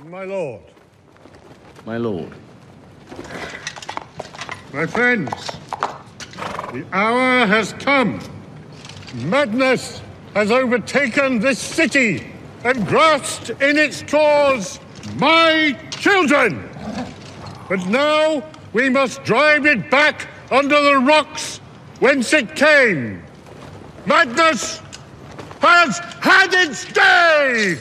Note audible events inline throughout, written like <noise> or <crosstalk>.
My lord, My lord. my friends, the hour has come. Madness has overtaken this city and grasped in its claws my children. But now we must drive it back under the rocks whence it came. Madness has had its day!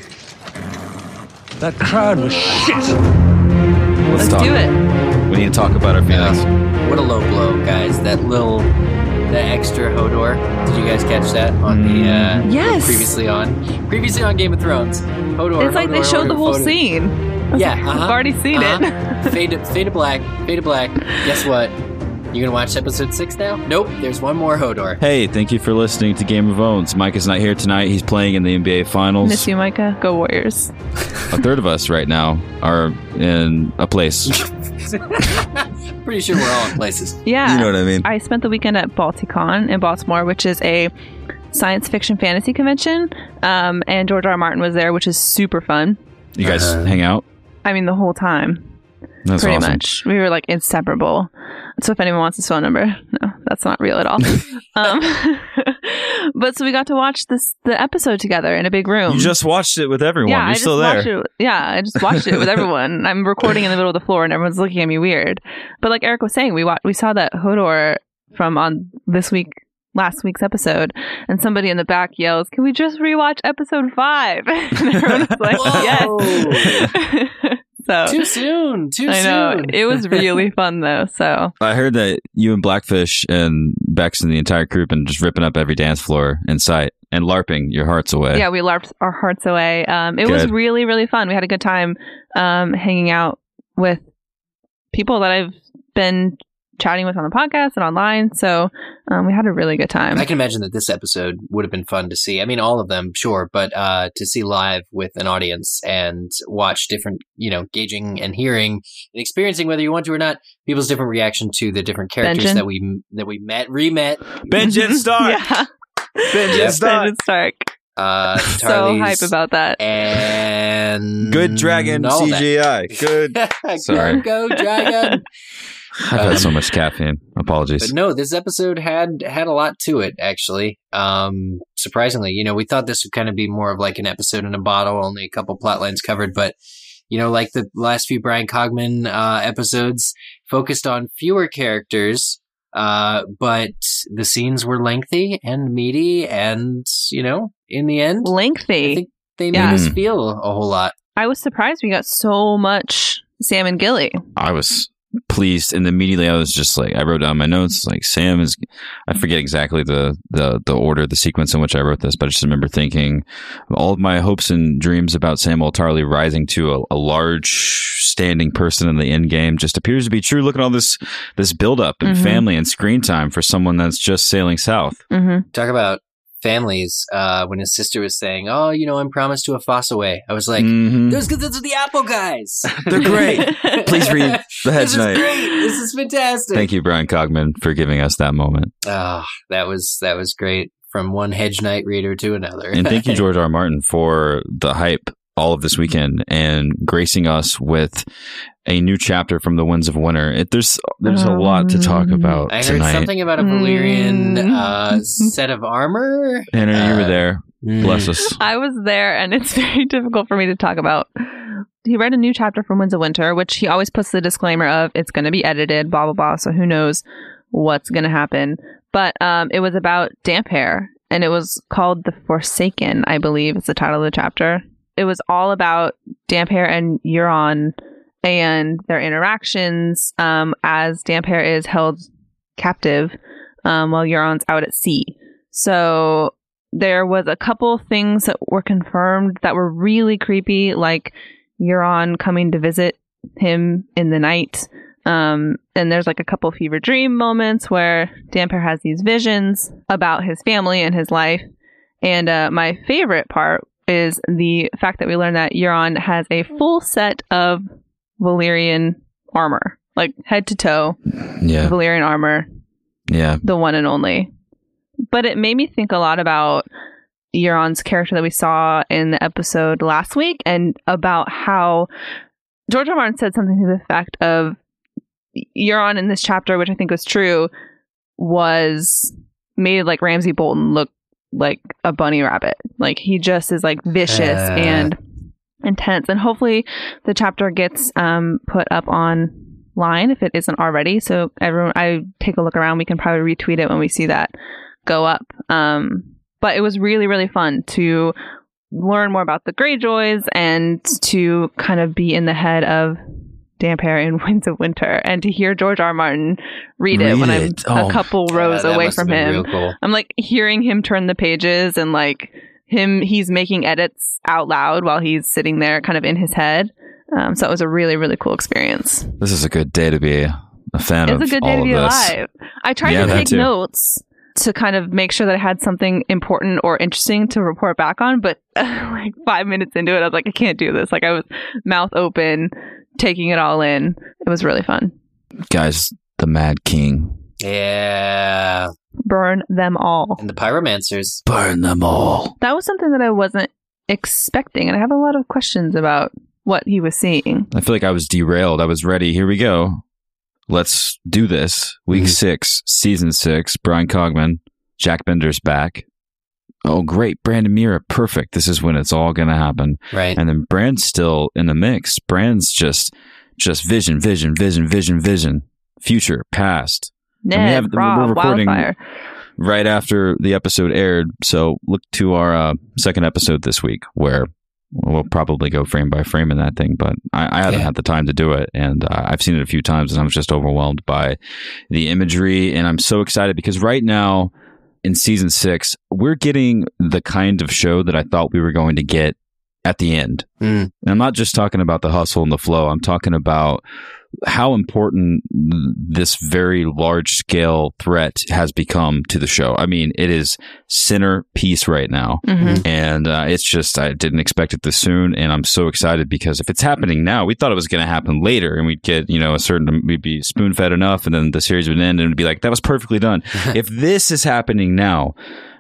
That crowd was shit. Let's talk. do it. We need to talk about our feelings. What a low blow, guys. That little, that extra Hodor. Did you guys catch that on the, uh, Yes. previously on, previously on Game of Thrones? Hodor. It's like they Hodor, showed the whole Hodor. scene. Yeah, I've uh-huh, already seen uh-huh. it. <laughs> fade, to, fade to black, fade to black. Guess what? You gonna watch episode six now? Nope. There's one more Hodor. Hey, thank you for listening to Game of Owns. Micah's not here tonight. He's playing in the NBA Finals. Miss you, Micah. Go Warriors. A third of us right now are in a place. <laughs> Pretty sure we're all in places. Yeah. You know what I mean? I spent the weekend at Balticon in Baltimore, which is a science fiction fantasy convention. Um, and George R. R. Martin was there, which is super fun. You guys Uh-huh. hang out? I mean, the whole time, That's pretty awesome. much. We were like inseparable. So if anyone wants his phone number, no, that's not real at all. <laughs> um, <laughs> but so we got to watch this the episode together in a big room. You just watched it with everyone. yeah, You're I just still there. watched it. Yeah, I just watched it with <laughs> everyone. I'm recording in the middle of the floor, and everyone's looking at me weird. But like Eric was saying, we wa- we saw that Hodor from on this week, last week's episode, and somebody in the back yells, "Can we just rewatch episode five? and everyone's like, "Yes." So Too soon. Too I know soon. it was really <laughs> fun though. So I heard that you and Blackfish and Bex and the entire crew have been just ripping up every dance floor in sight and LARPing your hearts away. yeah, we larped our hearts away. Um, it was really really fun. We had a good time um, hanging out with people that I've been chatting with on the podcast and online. So um, we had a really good time. I can imagine that this episode would have been fun to see. I mean, all of them, sure, but uh, to see live with an audience and watch different, you know, gauging and hearing and experiencing, whether you want to or not, people's different reaction to the different characters Benjen. that we that we met, re-met. Benjen <laughs> Stark. yeah, Benjen Yep. Stark. Benjen Stark. Uh, <laughs> So hype about that. and Good dragon all that. CGI. Good. <laughs> Sorry. go, go dragon. I've had so much caffeine. Apologies. But no, this episode had had a lot to it. Actually, um, surprisingly, you know, we thought this would kind of be more of like an episode in a bottle, only a couple plot lines covered. But you know, like the last few Bryan Cogman uh, episodes, focused on fewer characters, uh, but the scenes were lengthy and meaty, and you know, in the end, I Lengthy. think they made Yeah. us feel a whole lot. I was surprised we got so much Sam and Gilly. I was pleased, and immediately I was just like, I wrote down my notes. Like Sam is, I forget exactly the the the order, the sequence in which I wrote this, but I just remember thinking all of my hopes and dreams about Samuel Tarly rising to a, a large standing person in the end game just appears to be true. Look at all this this build up and Mhm. family and screen time for someone that's just sailing south. Mm-hmm. Talk about families. Uh, when his sister was saying, "Oh, you know, I'm promised to a Fossoway," I was like. Mhm. Those, those are the Apple guys. <laughs> They're great. <laughs> Please read the Hedge this is Knight. great. This is fantastic. Thank you, Bryan Cogman, for giving us that moment. Ah, that was that was great from one Hedge Knight reader to another. And thank you, <laughs> George. R. Martin, for the hype all of this weekend and gracing us with a new chapter from the Winds of Winter. It, there's there's a lot to talk Um, about I heard something about a Valyrian Mm. uh, set of armor. Anna, you were uh, there. Mm. Bless us. <laughs> I was there, and it's <laughs> very difficult for me to talk about. He read a new chapter from Winds of Winter, which he always puts the disclaimer of it's going to be edited, blah blah blah. So who knows what's going to happen? But um, it was about Damphair, and it was called the Forsaken, I believe. is the title of the chapter. It was all about Damphair and Euron and their interactions um, as damp is held captive um, while Euron's out at sea. So there was a couple things that were confirmed that were really creepy, like Euron coming to visit him in the night. Um, and there's like a couple fever dream moments where Damphair has these visions about his family and his life. And uh, my favorite part is the fact that we learn that Euron has a full set of Valyrian armor, like head to toe, Yeah, Valyrian armor, yeah. the one and only. But it made me think a lot about Euron's character that we saw in the episode last week and about how George R. R. Martin said something to the effect of Euron in this chapter, which I think was true, was made like Ramsay Bolton look like a bunny rabbit. Like he just is like vicious Uh. and intense. And hopefully the chapter gets um, put up online if it isn't already. So everyone, I take a look around. We can probably retweet it when we see that go up. Um, but it was really, really fun to learn more about the Greyjoys and to kind of be in the head of Damphair in <laughs> Winds of Winter and to hear George R. R. Martin read, it when it. I'm Oh. a couple rows Yeah, away from him. Cool. I'm like hearing him turn the pages and like him, he's making edits out loud while he's sitting there kind of in his head. Um, so it was a really, really cool experience. This is a good day to be a fan It's of a good all day to of be this. alive. I tried Yeah, to take too. notes to kind of make sure that I had something important or interesting to report back on, but <laughs> like five minutes into it, I was like, I can't do this. Like I was mouth open, taking it all in. It was really fun. Guys, the Mad King. Yeah. Burn them all. And the pyromancers. Burn them all. That was something that I wasn't expecting, and I have a lot of questions about what he was seeing. I feel like I was derailed. I was ready. Here we go. Let's do this. Week Mhm. six, season six. Bryan Cogman, Jack Bender's back. Oh, great. Brandon Meera, perfect. This is when it's all going to happen. Right. And then Bran's still in the mix. Bran's just, just vision, vision, vision, vision, vision, future, past. We Ned, have- we're Robb, recording- Wildfire. Right after the episode aired. So look to our uh, second episode this week where we'll probably go frame by frame in that thing. But I, I haven't Yeah. had the time to do it. And uh, I've seen it a few times and I was just overwhelmed by the imagery. And I'm so excited because right now in season six, we're getting the kind of show that I thought we were going to get at the end. Mm. And I'm not just talking about the hustle and the flow. I'm talking about how important this very large scale threat has become to the show. I mean, it is center piece right now. Mhm. And uh, it's just, I didn't expect it this soon. And I'm so excited because if it's happening now, we thought it was going to happen later and we'd get, you know, a certain, we'd be spoon fed enough and then the series would end and it'd be like, that was perfectly done. <laughs> if this is happening now,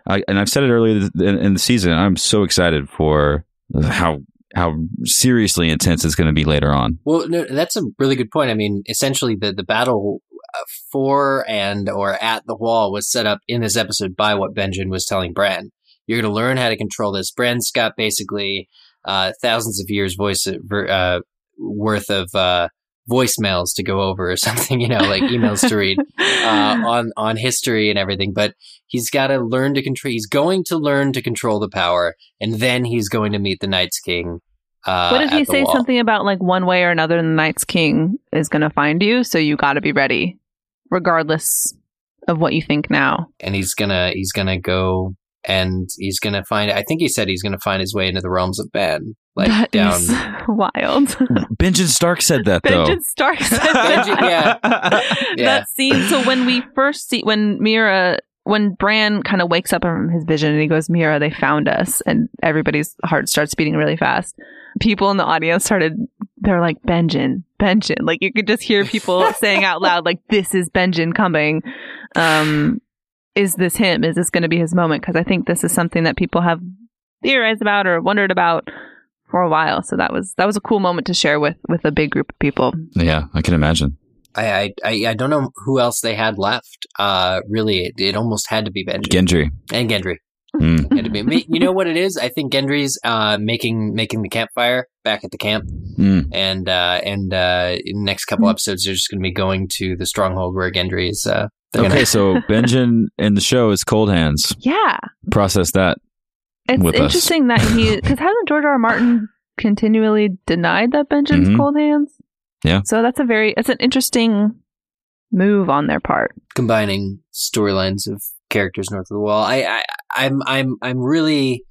I, and I've said it earlier in, in the season, I'm so excited for how how seriously intense it's going to be later on. Well, no, that's a really good point. I mean, essentially, the the battle uh, for and or at the wall was set up in this episode by what Benjamin was telling Bran. You're going to learn how to control this. Bran's got basically uh, thousands of years voice uh, worth of uh, voicemails to go over or <laughs> something. You know, like emails to read uh, <laughs> on on history and everything. But he's got to learn to control. He's going to learn to control the power, and then he's going to meet the Night's King. Uh, what did at he the say? wall. Something about like one way or another, the Night's King is going to find you, so you got to be ready, regardless of what you think now. and he's gonna he's gonna go and he's gonna find. I think he said he's gonna find his way into the realms of Ben, like That down. is <laughs> wild. <laughs> Benjamin Stark said that though. Benjamin Stark said <laughs> Benjen- that. yeah. Yeah. That scene. So when we first see when Meera. When Bran kind of wakes up from his vision and he goes, Meera, they found us, and everybody's heart starts beating really fast. People in the audience started, they're like, Benjen, Benjen. Like you could just hear people <laughs> saying out loud, like, this is Benjen coming. Um, is this him? Is this going to be his moment? Because I think this is something that people have theorized about or wondered about for a while. So that was that was a cool moment to share with with a big group of people. yeah, I can imagine. I, I I I don't know who else they had left. Uh, really, it, it almost had to be Benjamin Gendry. and Gendry. Mm. Had to be. You know what it is? I think Gendry's uh making making the campfire back at the camp, Mm. and uh and uh in the next couple episodes, they're just going to be going to the stronghold where Gendry is. Uh, Okay, gonna- so <laughs> Benjamin in the show is Cold Hands. Yeah, Process that. it's With us. interesting that he because hasn't George R. R. Martin continually denied that Benjamin's Mhm. cold hands? Yeah. So that's a very it's an interesting move on their part. combining storylines of characters north of the wall. I, I I'm I'm I'm really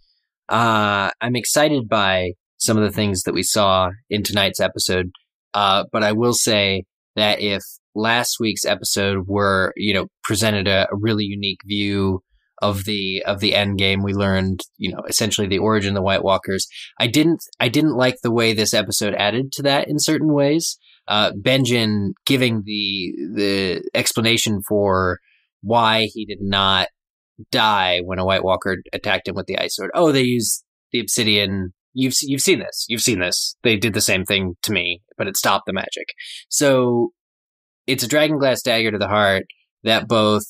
uh I'm excited by some of the things that we saw in tonight's episode. Uh but I will say that if last week's episode were, you know, presented a, a really unique view of the of the end game, we learned, you know, essentially the origin of the White Walkers. I didn't I didn't like the way this episode added to that in certain ways uh, giving the the explanation for why he did not die when a White Walker attacked him with the ice sword. Oh, they used the obsidian. You've you've seen this. You've seen this. They did the same thing to me, but it stopped the magic. So it's a dragon glass dagger to the heart that both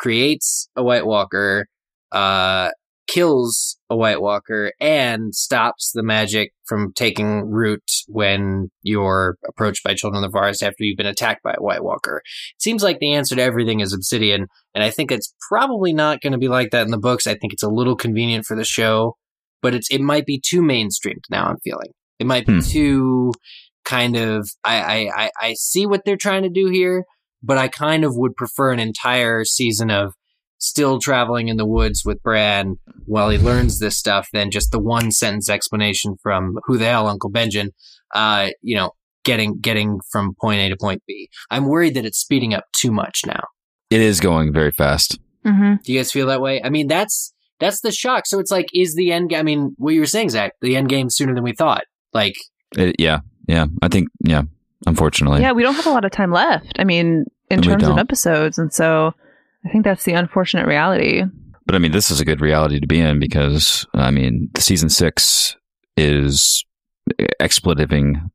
creates a White Walker, uh, kills a White Walker, and stops the magic from taking root when you're approached by children of the forest after you've been attacked by a White Walker. It seems like the answer to everything is obsidian, and I think it's probably not going to be like that in the books. I think it's a little convenient for the show, but it's it might be too mainstreamed now. I'm feeling it might be Hmm. too kind of. I, I I I see what they're trying to do here, but I kind of would prefer an entire season of still traveling in the woods with Bran while he learns this stuff than just the one sentence explanation from who the hell Uncle Benjen, uh, you know, getting getting from point A to point B. I'm worried that it's speeding up too much now. It is going very fast. Mm-hmm. Do you guys feel that way? I mean, that's that's the shock. So it's like, is the end? I mean, what you were saying, Zach, the end game sooner than we thought. Like, It, yeah, yeah. I think yeah. Unfortunately, Yeah, we don't have a lot of time left. I mean, in We terms of episodes, and so I think that's the unfortunate reality. But I mean, this is a good reality to be in because I mean, season six is expletiving.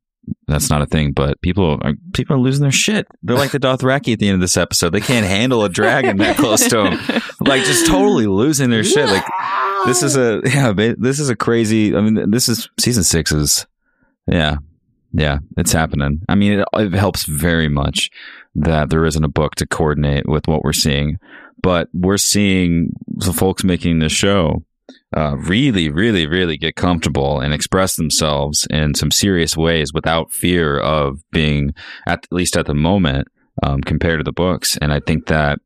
That's not a thing, but people are people are losing their shit. They're like the Dothraki at the end of this episode. They can't handle a dragon that close to them. <laughs> Like just totally losing their shit. Like this is a <laughs> yeah. This is a crazy. I mean, this is season six is yeah, yeah. It's happening. I mean, it, it helps very much that there isn't a book to coordinate with what we're seeing, but we're seeing the folks making this show uh, really, really, really get comfortable and express themselves in some serious ways without fear of being, at least at the moment, um, compared to the books. And I think that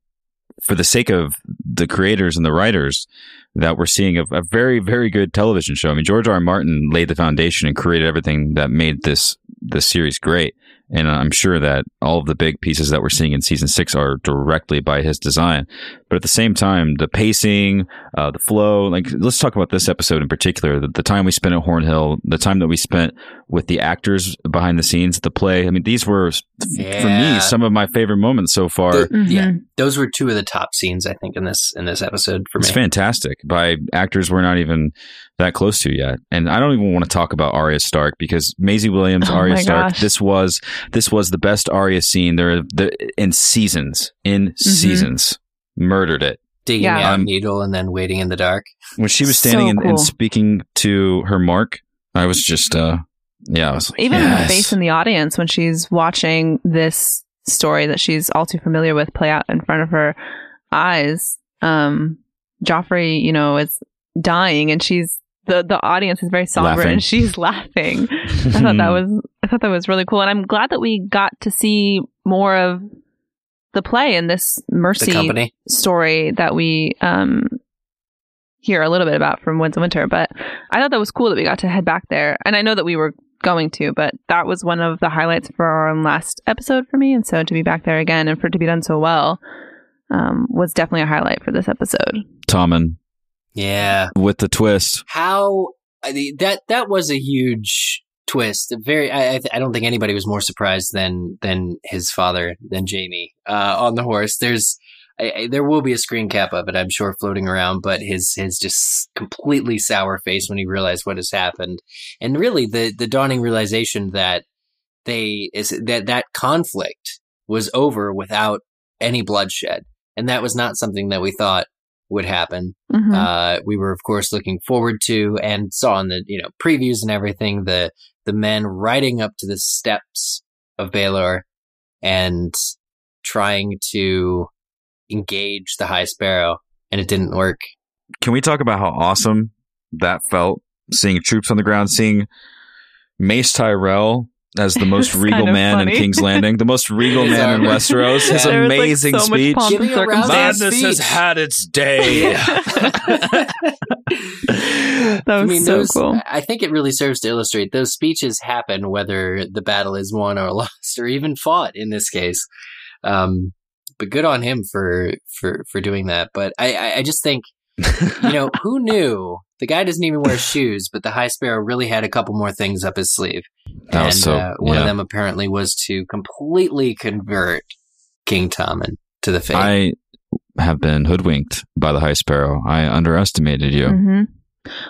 for the sake of the creators and the writers, that we're seeing a, a very, very good television show. I mean, George R. R. Martin laid the foundation and created everything that made this this series great. And I'm sure that all of the big pieces that we're seeing in season six are directly by his design. But at the same time, the pacing, uh, the flow, like let's talk about this episode in particular. The, the time we spent at Hornhill, the time that we spent with the actors behind the scenes at the play. I mean, these were for me some of my favorite moments so far. The- Mhm. yeah, those were two of the top scenes I think in this in this episode for me. It's fantastic by actors we're not even that close to yet. And I don't even want to talk about Arya Stark because Maisie Williams, Oh Arya Stark, gosh. this was this was the best Arya scene there the, in seasons. In Mm-hmm. seasons. Murdered it. Digging Yeah. out Um, needle and then waiting in the dark. When she was So standing and, and cool. speaking to her mark, I was just uh yeah, I was like, Even yes. the face in the audience when she's watching this story that she's all too familiar with play out in front of her eyes. Um, Joffrey, you know, is dying, and she's the the audience is very somber, Laughing. and she's <laughs> laughing. I thought that was I thought that was really cool, and I'm glad that we got to see more of the play in this Mercy story that we um hear a little bit about from Winds of Winter. But I thought that was cool that we got to head back there, and I know that we were going to, but that was one of the highlights for our last episode for me, and so to be back there again and for it to be done so well um, was definitely a highlight for this episode. Tommen Yeah. with the twist. How I mean, that that was a huge twist. A Very, I I, I don't think anybody was more surprised than than his father, than Jaime uh, on the horse. There's. I, I, there will be a screen cap of it, I'm sure, floating around. But his his just completely sour face when he realized what has happened, and really the the dawning realization that they is that that conflict was over without any bloodshed, and that was not something that we thought would happen Mhm. uh, we were of course looking forward to and saw in the you know previews and everything the the men riding up to the steps of Baelor and trying to engage the High Sparrow, and it didn't work. Can we talk about how awesome that felt? Seeing troops on the ground, seeing Mace Tyrell as the most <laughs> regal kind of man in. King's Landing, the most regal man in. Westeros. His Yeah. <laughs> There was, like, amazing so speech. pomp Give and me a round of circumstance. Madness has had its day. <laughs> That was I mean, so those, cool. I think it really serves to illustrate those speeches happen whether the battle is won or lost or even fought in this case. Um, but good on him for for for doing that. But I I, I just think you know who <laughs> knew the guy doesn't even wear shoes, but the High Sparrow really had a couple more things up his sleeve. That and was so- uh, one of them apparently was to completely convert King Tommen to the faith. I have been hoodwinked by the High Sparrow. I underestimated you. hmm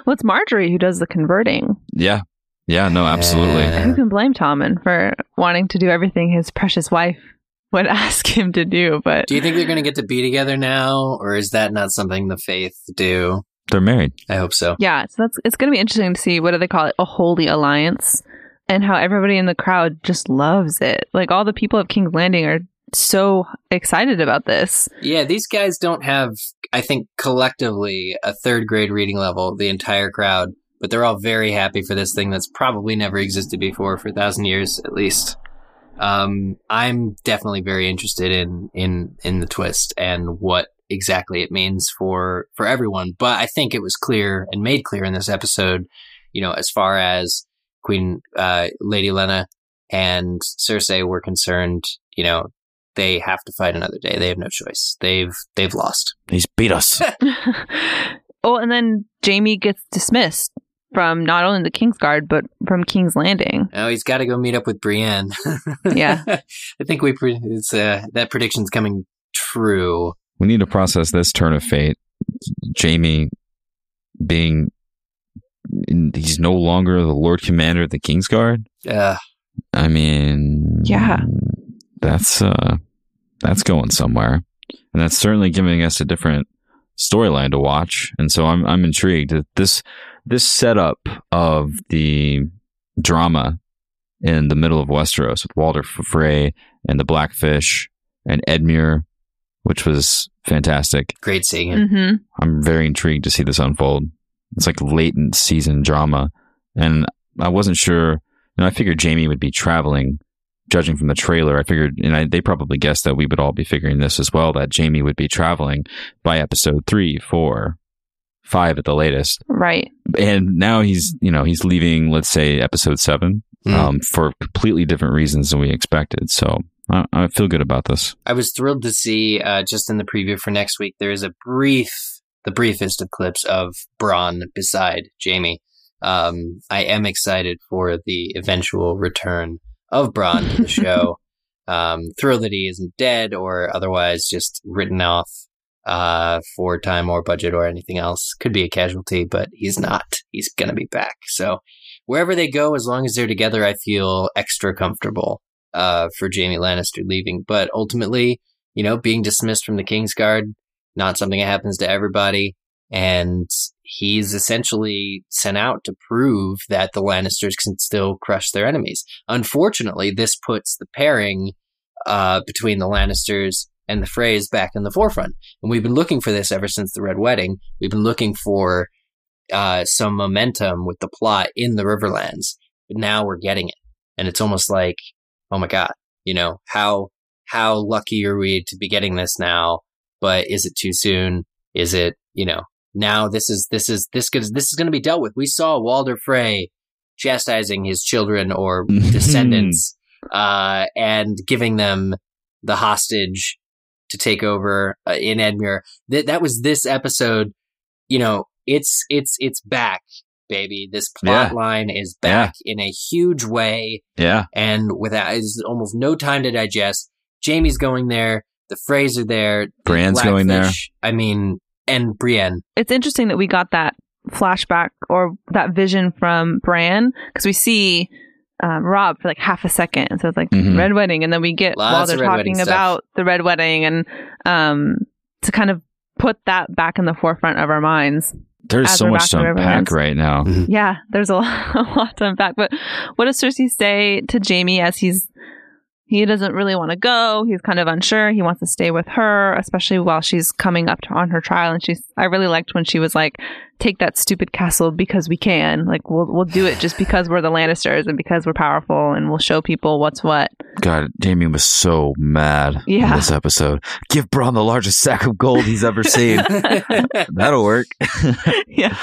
Well, it's Margaery who does the converting. Yeah. Yeah, no, absolutely. Yeah. Who can blame Tommen for wanting to do everything his precious wife would <laughs> ask him to do? But Do you think they're going to get to be together now, or is that not something the faith do? They're married. I hope so. yeah, so that's it's going to be interesting to see what do they call it, a holy alliance, and how everybody in the crowd just loves it. Like all the people of King's Landing are so excited about this. Yeah, these guys don't have, I think, collectively a third grade reading level, the entire crowd, but they're all very happy for this thing that's probably never existed before for a thousand years at least. Um, I'm definitely very interested in, in, in the twist and what exactly it means for, for everyone. But I think it was clear and made clear in this episode, you know, as far as Queen, uh, Lady Olenna and Cersei were concerned, you know, they have to fight another day. They have no choice. They've they've lost. He's beat us. <laughs> <laughs> oh, and then Jaime gets dismissed from not only the Kingsguard but from King's Landing. Oh, he's got to go meet up with Brienne. <laughs> Yeah. I think we pre- it's uh, that prediction's coming true. we need to process this turn of fate. Jaime being he's no longer the Lord Commander of the Kingsguard. Uh, I mean, Yeah. that's uh, that's going somewhere, and that's certainly giving us a different storyline to watch. And so I'm I'm intrigued that this this setup of the drama in the middle of Westeros with Walder Frey and the Blackfish and Edmure, which was fantastic. great seeing it. hmm I'm very intrigued to see this unfold. It's like latent season drama. And I wasn't sure, you know, I figured Jaime would be traveling, judging from the trailer. I figured, and I, they probably guessed that we would all be figuring this as well, that Jaime would be traveling by episode three, four, five at the latest. Right. And now he's, you know, he's leaving, let's say, episode seven, Mm. um, for completely different reasons than we expected. So I, I feel good about this. I was thrilled to see uh, just in the preview for next week. There is a brief, the briefest of clips of Bronn beside Jaime. Um, I am excited for the eventual return of Bronn to the <laughs> show. um, thrilled that he isn't dead or otherwise just written off uh, for time or budget or anything else. Could be a casualty, but he's not. He's gonna be back. So wherever they go, as long as they're together, I feel extra comfortable uh, for Jaime Lannister leaving. But ultimately, you know, being dismissed from the Kingsguard, not something that happens to everybody. And he's essentially sent out to prove that the Lannisters can still crush their enemies. Unfortunately, this puts the pairing uh, between the Lannisters and the Freys back in the forefront. And we've been looking for this ever since the Red Wedding. We've been looking for uh, some momentum with the plot in the Riverlands. But now we're getting it. And it's almost like, oh my God, you know, how, how lucky are we to be getting this now? But is it too soon? Is it, you know, now this is, this is, this is, this is going to be dealt with. We saw Walder Frey chastising his children or <laughs> descendants, uh, and giving them the hostage to take over uh, in Edmure. That, that was this episode, you know, it's, it's, it's back, baby. This plot Yeah. line is back in a huge way Yeah. and without is almost no time to digest. Jaime's going there. The Freys are there. the going there. I mean, and Brienne. It's interesting that we got that flashback or that vision from Bran because we see um, Robb for like half a second. So it's like Mhm. Red Wedding, and then we get while they're of Red Wedding talking about the Red Wedding, and um, to kind of put that back in the forefront of our minds. There's so much to unpack right now. Yeah, there's a lot, <laughs> a lot to unpack. But what does Cersei say to Jaime as he's he doesn't really want to go? He's kind of unsure. He wants to stay with her, especially while she's coming up to, on her trial. And she's I really liked when she was like, "Take that stupid castle because we can. Like we'll we'll do it just because we're the Lannisters and because we're powerful and we'll show people what's what." God, Jaime was so mad in Yeah. this episode. Give Bronn the largest sack of gold he's ever seen. <laughs> <laughs> That'll work. <laughs> yeah.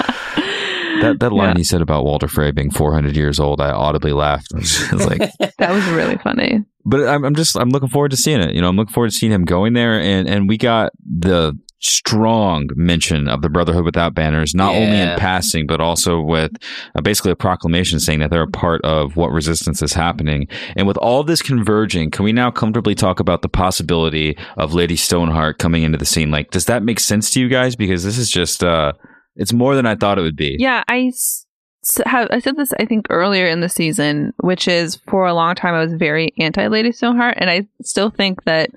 That that line Yeah. he said about Walder Frey being 400 years old, I audibly laughed. <laughs> I was <laughs> like, that was really funny. but I'm, I'm just I'm looking forward to seeing it. You know, I'm looking forward to seeing him going there, and and we got the strong mention of the Brotherhood without banners, not only in passing, but also with uh, basically a proclamation saying that they're a part of what resistance is happening. And with all this converging, can we now comfortably talk about the possibility of Lady Stoneheart coming into the scene? Like, does that make sense to you guys? Because this is just, uh, it's more than I thought it would be. Yeah, I s- s- have. I said this I think earlier in the season, which is for a long time I was very anti Lady Stoneheart, and I still think that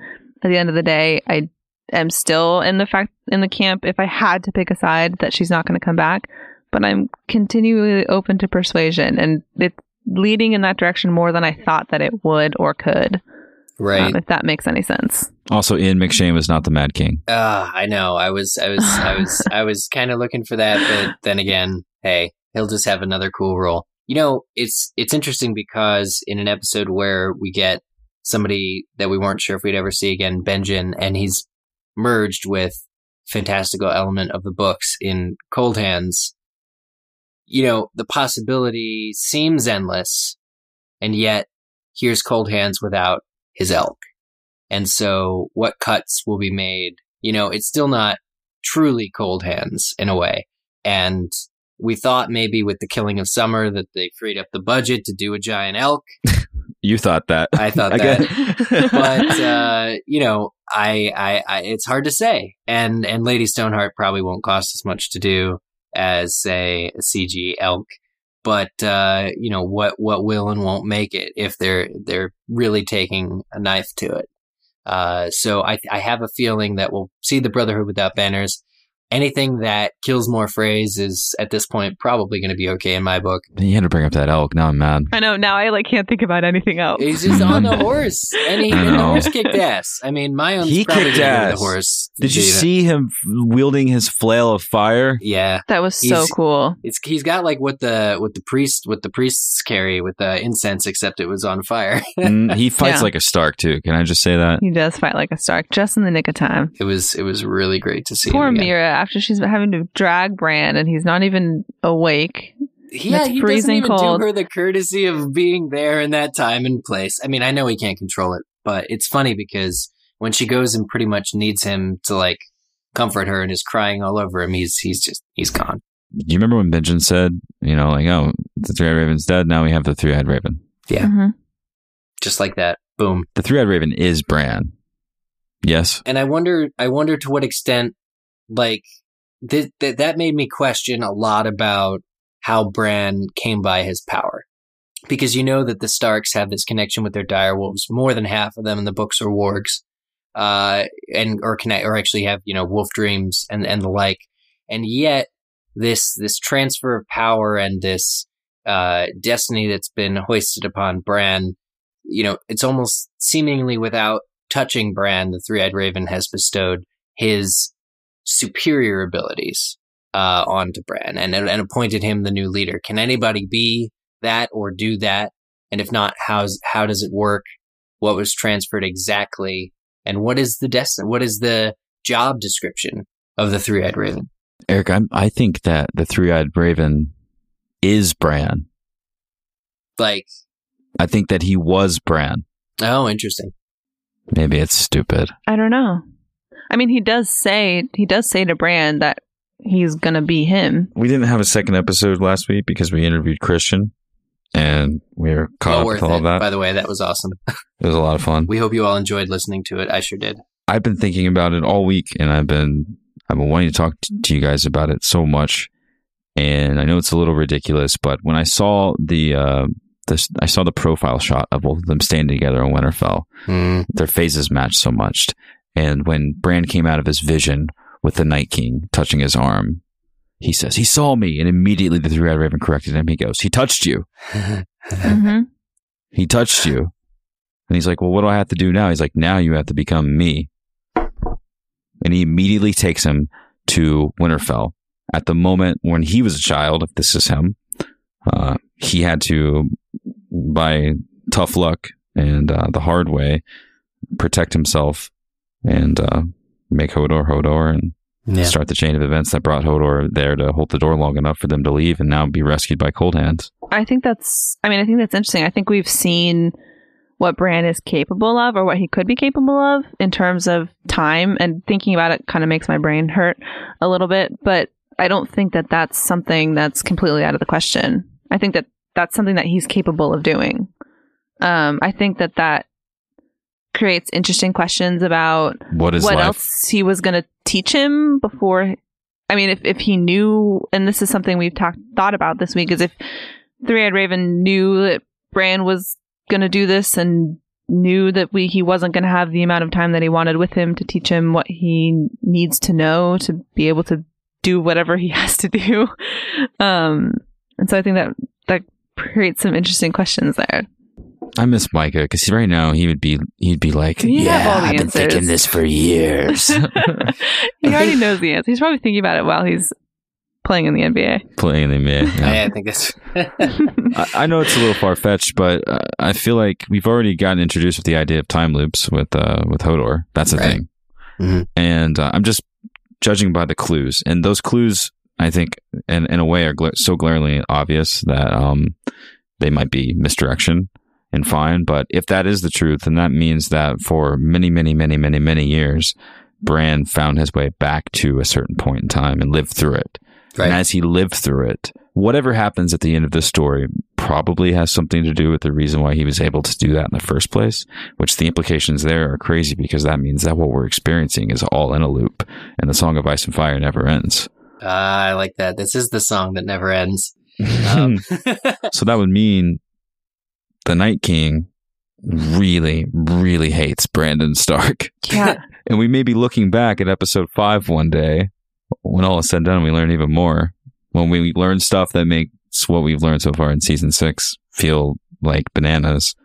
at the end of the day, I am still in the fact in the camp. If I had to pick a side, that she's not going to come back, but I'm continually open to persuasion, and it's leading in that direction more than I thought that it would or could. Right. Um, if that makes any sense. Also, Ian McShane was not the Mad King. Ah, I know. I was, I was, I was, <laughs> I was kind of looking for that, but then again, hey, he'll just have another cool role. You know, it's it's interesting because in an episode where we get somebody that we weren't sure if we'd ever see again, Benjen, and he's merged with fantastical element of the books in Cold Hands. You know, the possibility seems endless, and yet here's Cold Hands without his elk. And so what cuts will be made, you know, it's still not truly cold hands in a way. And we thought maybe with the killing of summer that they freed up the budget to do a giant elk. <laughs> You thought that. I thought <laughs> that. <laughs> but uh, you know, I, I, I, it's hard to say. And and Lady Stoneheart probably won't cost as much to do as say a CG elk. But uh, you know what what will and won't make it if they're they're really taking a knife to it. Uh, so I I have a feeling that we'll see the Brotherhood without banners. Anything that kills more Freys is at this point probably going to be okay in my book. you had to bring up that elk. Now I'm mad. I know now I like can't think about anything else. He's just <laughs> on the horse, and, he, I and the horse kicked ass. I mean, my own He kicked gonna go with ass. the horse. Did you Dude, see him wielding his flail of fire? Yeah, That was so He's- cool. it's he's got like what the what the priest what the priests carry with the incense, except it was on fire. <laughs> Mm, he fights Yeah. like a Stark too. Can I just say that? He does fight like a Stark just in the nick of time. it was it was really great to see. Poor him. Meera, after she's been having to drag Bran and he's not even awake. Yeah, It's he doesn't even cold. do her the courtesy of being there in that time and place. I mean, I know he can't control it, but it's funny because when she goes and pretty much needs him to like comfort her and is crying all over him, he's he's just he's gone. Do you remember when Benjamin said, you know, like, oh, the three eyed raven's dead. Now we have the three eyed raven. Yeah. Mhm. Just like that. Boom. The three eyed raven is Bran. Yes. and I wonder, I wonder to what extent, like, th- th- that made me question a lot about how Bran came by his power, because you know that the Starks have this connection with their direwolves. More than half of them in the books are wargs, uh, and or connect or actually have you know wolf dreams and and the like, and yet this this transfer of power and this uh, destiny that's been hoisted upon Bran, you know, it's almost seemingly without touching Bran, the three-eyed raven has bestowed his superior abilities uh, onto Bran and and appointed him the new leader. Can anybody be that or do that? And if not, how's how does it work? What was transferred exactly? And what is the destiny? What is the job description of the three-eyed raven? Eric, I'm, I think that the three eyed raven is Bran. Like, I think that he was Bran. oh, interesting. Maybe it's stupid. I don't know. I mean, he does say he does say to Bran that he's gonna be him. We didn't have a second episode last week because we interviewed Kristian and we are caught well up worth with all it. that. By the way, that was awesome. <laughs> it was a lot of fun. We hope you all enjoyed listening to it. I sure did. I've been thinking about it all week, and I've been I've been wanting to talk t- to you guys about it so much. And I know it's a little ridiculous, but when I saw the uh, the I saw the profile shot of both of them standing together on Winterfell, Mm. their faces matched so much. And when Bran came out of his vision with the Night King touching his arm, he says he saw me, and immediately the three eyed raven corrected him. He goes, "He touched you. <laughs> Mm-hmm. He touched you." And he's like, "Well, what do I have to do now?" He's like, "Now you have to become me." And he immediately takes him to Winterfell. At the moment when he was a child, if this is him, uh, he had to, by tough luck and uh, the hard way, protect himself and uh, make Hodor Hodor and yeah. start the chain of events that brought Hodor there to hold the door long enough for them to leave and now be rescued by Cold Hands. I think that's. I mean, I think that's interesting. I think we've seen what Bran is capable of or what he could be capable of in terms of time. And thinking about it kind of makes my brain hurt a little bit. But I don't think that that's something that's completely out of the question. I think that that's something that he's capable of doing. Um, I think that that creates interesting questions about What is what life? else he was going to teach him before. I mean, if, if he knew, and this is something we've talked thought about this week, is if Three Eyed Raven knew that Bran was going to do this and knew that we he wasn't going to have the amount of time that he wanted with him to teach him what he needs to know to be able to do whatever he <laughs> has to do. Um, and so I think that that creates some interesting questions there. I miss Micah because right now he would be he'd be like, You yeah, I've been answers." thinking this for years. <laughs> he <laughs> already knows the answer. He's probably thinking about it while he's playing in the NBA. Playing in the mid. I, I think that's <laughs> I, I know it's a little far fetched, but uh, I feel like we've already gotten introduced with the idea of time loops with uh, with Hodor. That's a Right. thing, Mhm. and uh, I'm just judging by the clues, and those clues, I think, in in a way, are gla- so glaringly obvious that um, they might be misdirection and fine. But if that is the truth, then that means that for many, many, many, many, many years, Bran found his way back to a certain point in time and lived through it. right. And as he lived through it, whatever happens at the end of this story probably has something to do with the reason why he was able to do that in the first place, which the implications there are crazy because that means that what we're experiencing is all in a loop and the Song of Ice and Fire never ends. Ah, I like that. This is the song that never ends. <laughs> Um, so that would mean the Night King really, really hates Brandon Stark. Yeah. <laughs> And we may be looking back at episode five one day when all is said and done, we learn even more. When we learn stuff that makes what we've learned so far in season six feel like bananas.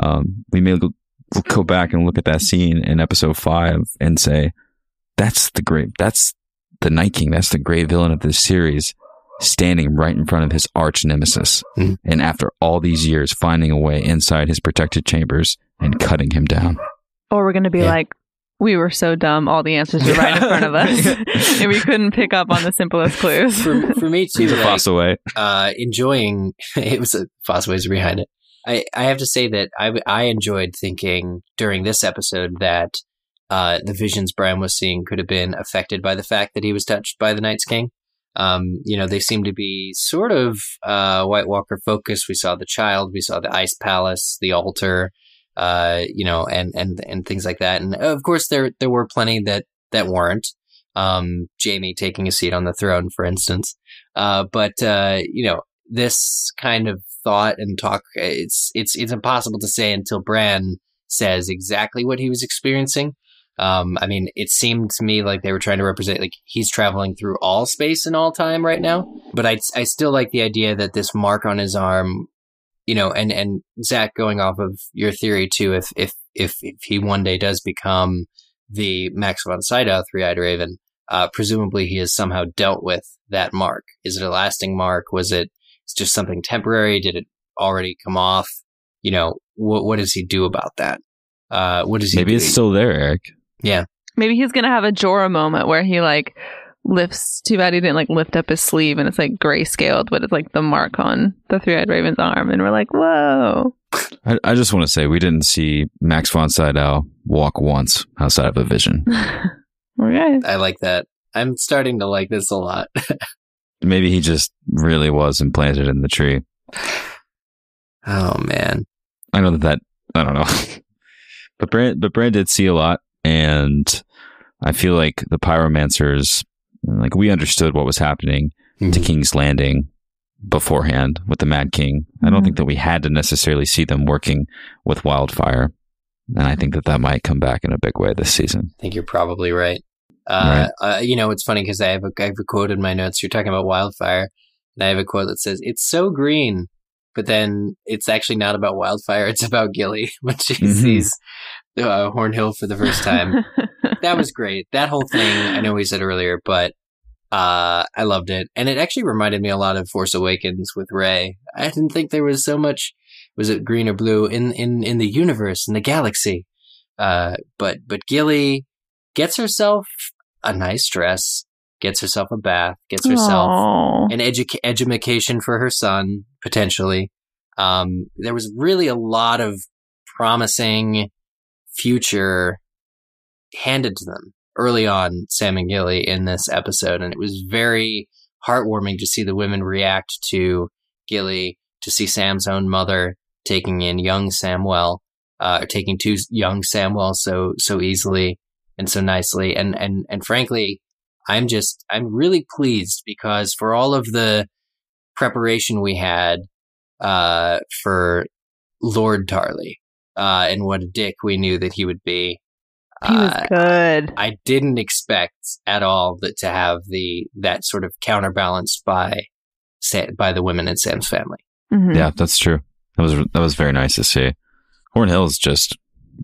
Um, we may go, go back and look at that scene in episode five and say, that's the great, that's the Night King. That's the great villain of this series standing right in front of his arch nemesis. Mhm. And after all these years, finding a way inside his protected chambers and cutting him down. Or we're going to be Yeah. like, we were so dumb. All the answers are right in front of us. <laughs> <laughs> and we couldn't pick up on the simplest clues. for, for me too, He's a like, foss away. uh, enjoying <laughs> it was a Fossoways behind it. I, I have to say that I, I enjoyed thinking during this episode that uh, the visions Bran was seeing could have been affected by the fact that he was touched by the Night's King. Um, you know, they seem to be sort of uh, White Walker focused. We saw the child, we saw the ice palace, the altar, uh, you know, and and and things like that. And of course, there there were plenty that that weren't. Um, Jaime taking a seat on the throne, for instance. Uh, but uh, you know, this kind of thought and talk, it's it's it's impossible to say until Bran says exactly what he was experiencing. Um, I mean, it seemed to me like they were trying to represent like he's traveling through all space and all time right now. But I I still like the idea that this mark on his arm, you know, and and Zach going off of your theory too, if if if if he one day does become the Max von Sydow three eyed raven, uh, presumably he has somehow dealt with that mark. Is it a lasting mark? Was it just something temporary? Did it already come off? You know, what what does he do about that? Uh, what does he Maybe do? it's still there, Eric. Maybe he's going to have a Jorah moment where he like lifts. Too bad he didn't like lift up his sleeve and it's like grayscaled, but it's like the mark on the three eyed raven's arm. And we're like, whoa. I, I just want to say we didn't see Max von Sydow walk once outside of a vision. <laughs> Okay. I like that. I'm starting to like this a lot. <laughs> Maybe he just really was implanted in the tree. oh man. I know that that I don't know, <laughs> but Bran but Bran did see a lot, and I feel like the pyromancers, like we understood what was happening to King's Landing beforehand with the Mad King. I don't think that we had to necessarily see them working with Wildfire, and I think that that might come back in a big way this season. I think you're probably right. Uh, uh, you know, it's funny because I have a I have a quote in my notes. You're talking about wildfire, and I have a quote that says, "It's so green," but then it's actually not about wildfire. It's about Gilly when she Mhm. sees uh, Hornhill for the first time. <laughs> that was great. That whole thing. I know we said earlier, but uh, I loved it, and it actually reminded me a lot of Force Awakens with Rey. I didn't think there was so much. Was it green or blue in in in the universe in the galaxy? Uh, but but Gilly gets herself a nice dress, gets herself a bath, gets herself Aw. an edu- education for her son potentially. Um, there was really a lot of promising future handed to them early on, Sam and Gilly, in this episode. And it was very heartwarming to see the women react to Gilly, to see Sam's own mother taking in young Samwell, uh, taking two young Samwell so, so easily and so nicely. And, and, and frankly, I'm just, I'm really pleased because for all of the preparation we had, uh, for Lord Tarly, uh, and what a dick we knew that he would be. He was Uh, good. I didn't expect at all that to have the that sort of counterbalanced by Sa- by the women in Sam's family. Mhm. Yeah, that's true. That was that was very nice to see. Horn Hill is just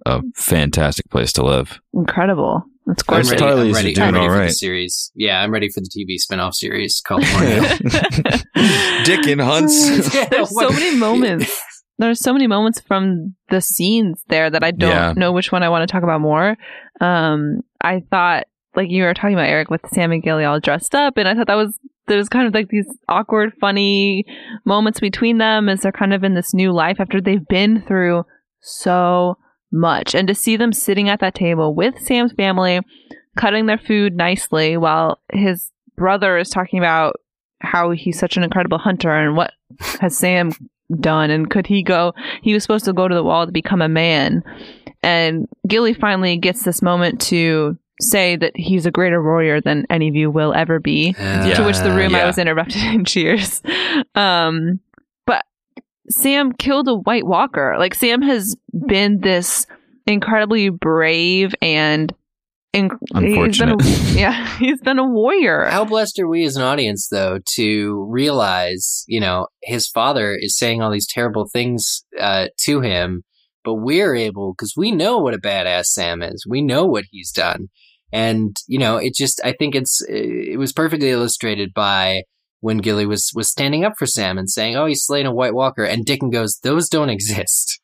a fantastic place to live. Incredible. That's I'm Chris ready, I'm ready, doing I'm ready all for the series. Yeah, I'm ready for the TV spinoff series called Horn Hill. <laughs> Dickon Hunts. Yeah, <laughs> There's so many moments. <laughs> There's so many moments from the scenes there that I don't Yeah. know which one I want to talk about more. Um, I thought, like you were talking about Eric with Sam and Gilly all dressed up, and I thought that was there's kind of like these awkward, funny moments between them as they're kind of in this new life after they've been through so much, and to see them sitting at that table with Sam's family, cutting their food nicely while his brother is talking about how he's such an incredible hunter and what has Sam done and could he go he was supposed to go to the wall to become a man. And Gilly finally gets this moment to say that he's a greater warrior than any of you will ever be Yeah. to which the room I was interrupted <laughs> in cheers. Um but Sam killed a white walker. Like Sam has been this incredibly brave and inc- he's been a- Unfortunate. <laughs> yeah he's been a warrior How blessed are we as an audience, though, to realize, you know, his father is saying all these terrible things uh, to him, but we're able, because we know what a badass Sam is. We know what he's done. And, you know, it just, I think it's, it was perfectly illustrated by when Gilly was, was standing up for Sam and saying, oh, he's slaying a White Walker. And Dickon goes, those don't exist.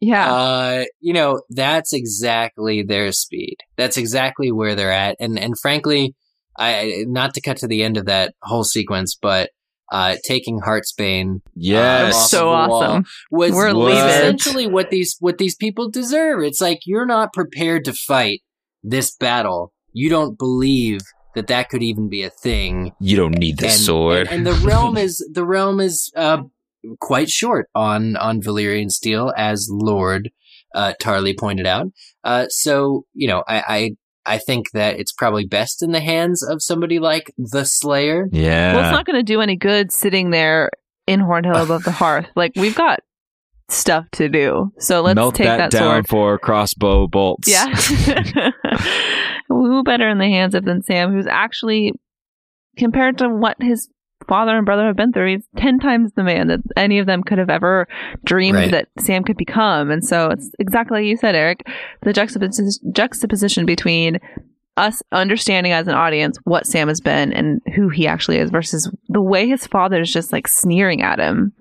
Yeah Uh, you know, that's exactly their speed. That's exactly where they're at. And and frankly, I not to cut to the end of that whole sequence, but uh, taking Heartsbane yes. off so of the wall awesome was, We're was essentially what these what these people deserve. It's like you're not prepared to fight this battle. You don't believe that that could even be a thing You don't need the and, sword. And, and the realm <laughs> is the realm is uh, quite short on on Valyrian steel, as Lord uh, Tarly pointed out. Uh, so you know, I, I I think that it's probably best in the hands of somebody like the Slayer. yeah. Well, it's not going to do any good sitting there in Hornhill <laughs> above the hearth. Like we've got stuff to do, so let's Melt take that, that, down sword. for crossbow bolts. Yeah, <laughs> <laughs> who better in the hands of than Sam, who's actually compared to what his father and brother have been through, he's ten times the man that any of them could have ever dreamed Right. that Sam could become. And so it's exactly like you said, Eric, the juxtaposition, juxtaposition between us understanding as an audience what Sam has been and who he actually is versus the way his father is just like sneering at him.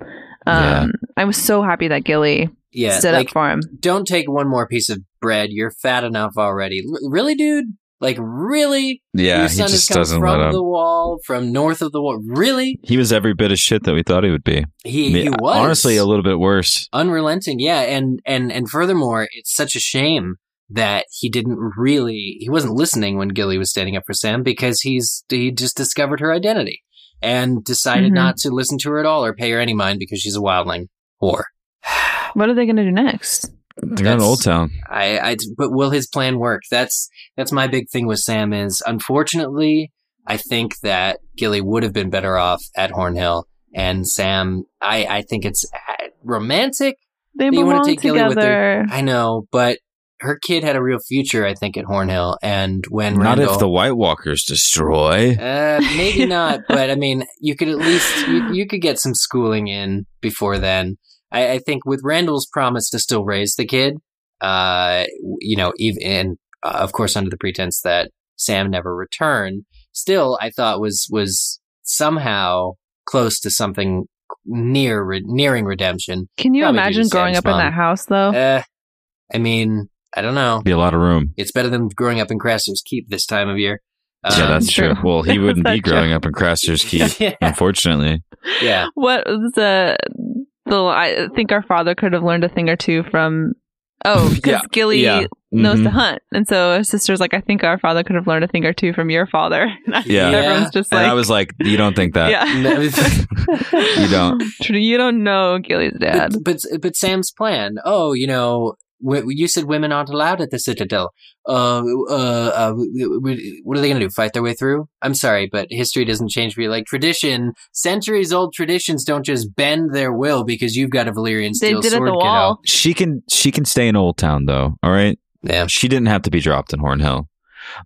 Um, Yeah. I was so happy that Gilly Yeah, stood like up for him. don't take one more piece of bread. You're fat enough already. L- really, dude? Like really? Yeah, Your he son has just doesn't from let him. the wall, from north of the wall. Really? He was every bit of shit that we thought he would be. He, he was Honestly, a little bit worse. unrelenting yeah and and and furthermore it's such a shame that he didn't really he wasn't listening when gilly was standing up for sam because he's he just discovered her identity and decided Mhm. not to listen to her at all or pay her any mind because she's a wildling whore <sighs> What are they going to do next? They got in That's- Oldtown. I, I but will his plan work that's that's my big thing with sam is unfortunately i think that gilly would have been better off at hornhill and sam i i think it's uh, romantic They You wanna belong take Gilly with her. I know, but her kid had a real future, I think, at Hornhill. And when Not Randyll, if the White Walkers destroy. uh, maybe not, but I mean, you could at least you, you could get some schooling in before then. I, I think with Randyll's promise to still raise the kid, uh, you know, even and uh, of course under the pretense that Sam never returned, still I thought was was somehow close to something near re- nearing redemption. Can you Probably imagine growing Sam's up in that house though? Uh, I mean, I don't know. Be a lot of room. It's better than growing up in Craster's Keep this time of year. yeah, Um, that's true. true. <laughs> Well, he wouldn't be That's true. growing up in Craster's Keep, <laughs> yeah, unfortunately. yeah. what was the the I think our father could have learned a thing or two from Oh, <laughs> because Yeah, Gilly yeah. knows to Mhm. hunt, and so his sister's like, "I think our father could have learned a thing or two from your father." <laughs> And Yeah. everyone's just And like, I was like, you don't think that? "Yeah, <laughs> You don't. You don't know Gilly's dad." But, but but Sam's plan. Oh, you know, w- you said women aren't allowed at the Citadel. Uh, uh, uh w- w- what are they going to do? Fight their way through? I'm sorry, but history doesn't change for you. Like tradition, centuries old traditions don't just bend their will because you've got a Valyrian steel They steel did at sword, the wall. She can she can stay in Oldtown though. All right. Yeah. She didn't have to be dropped in Hornhill.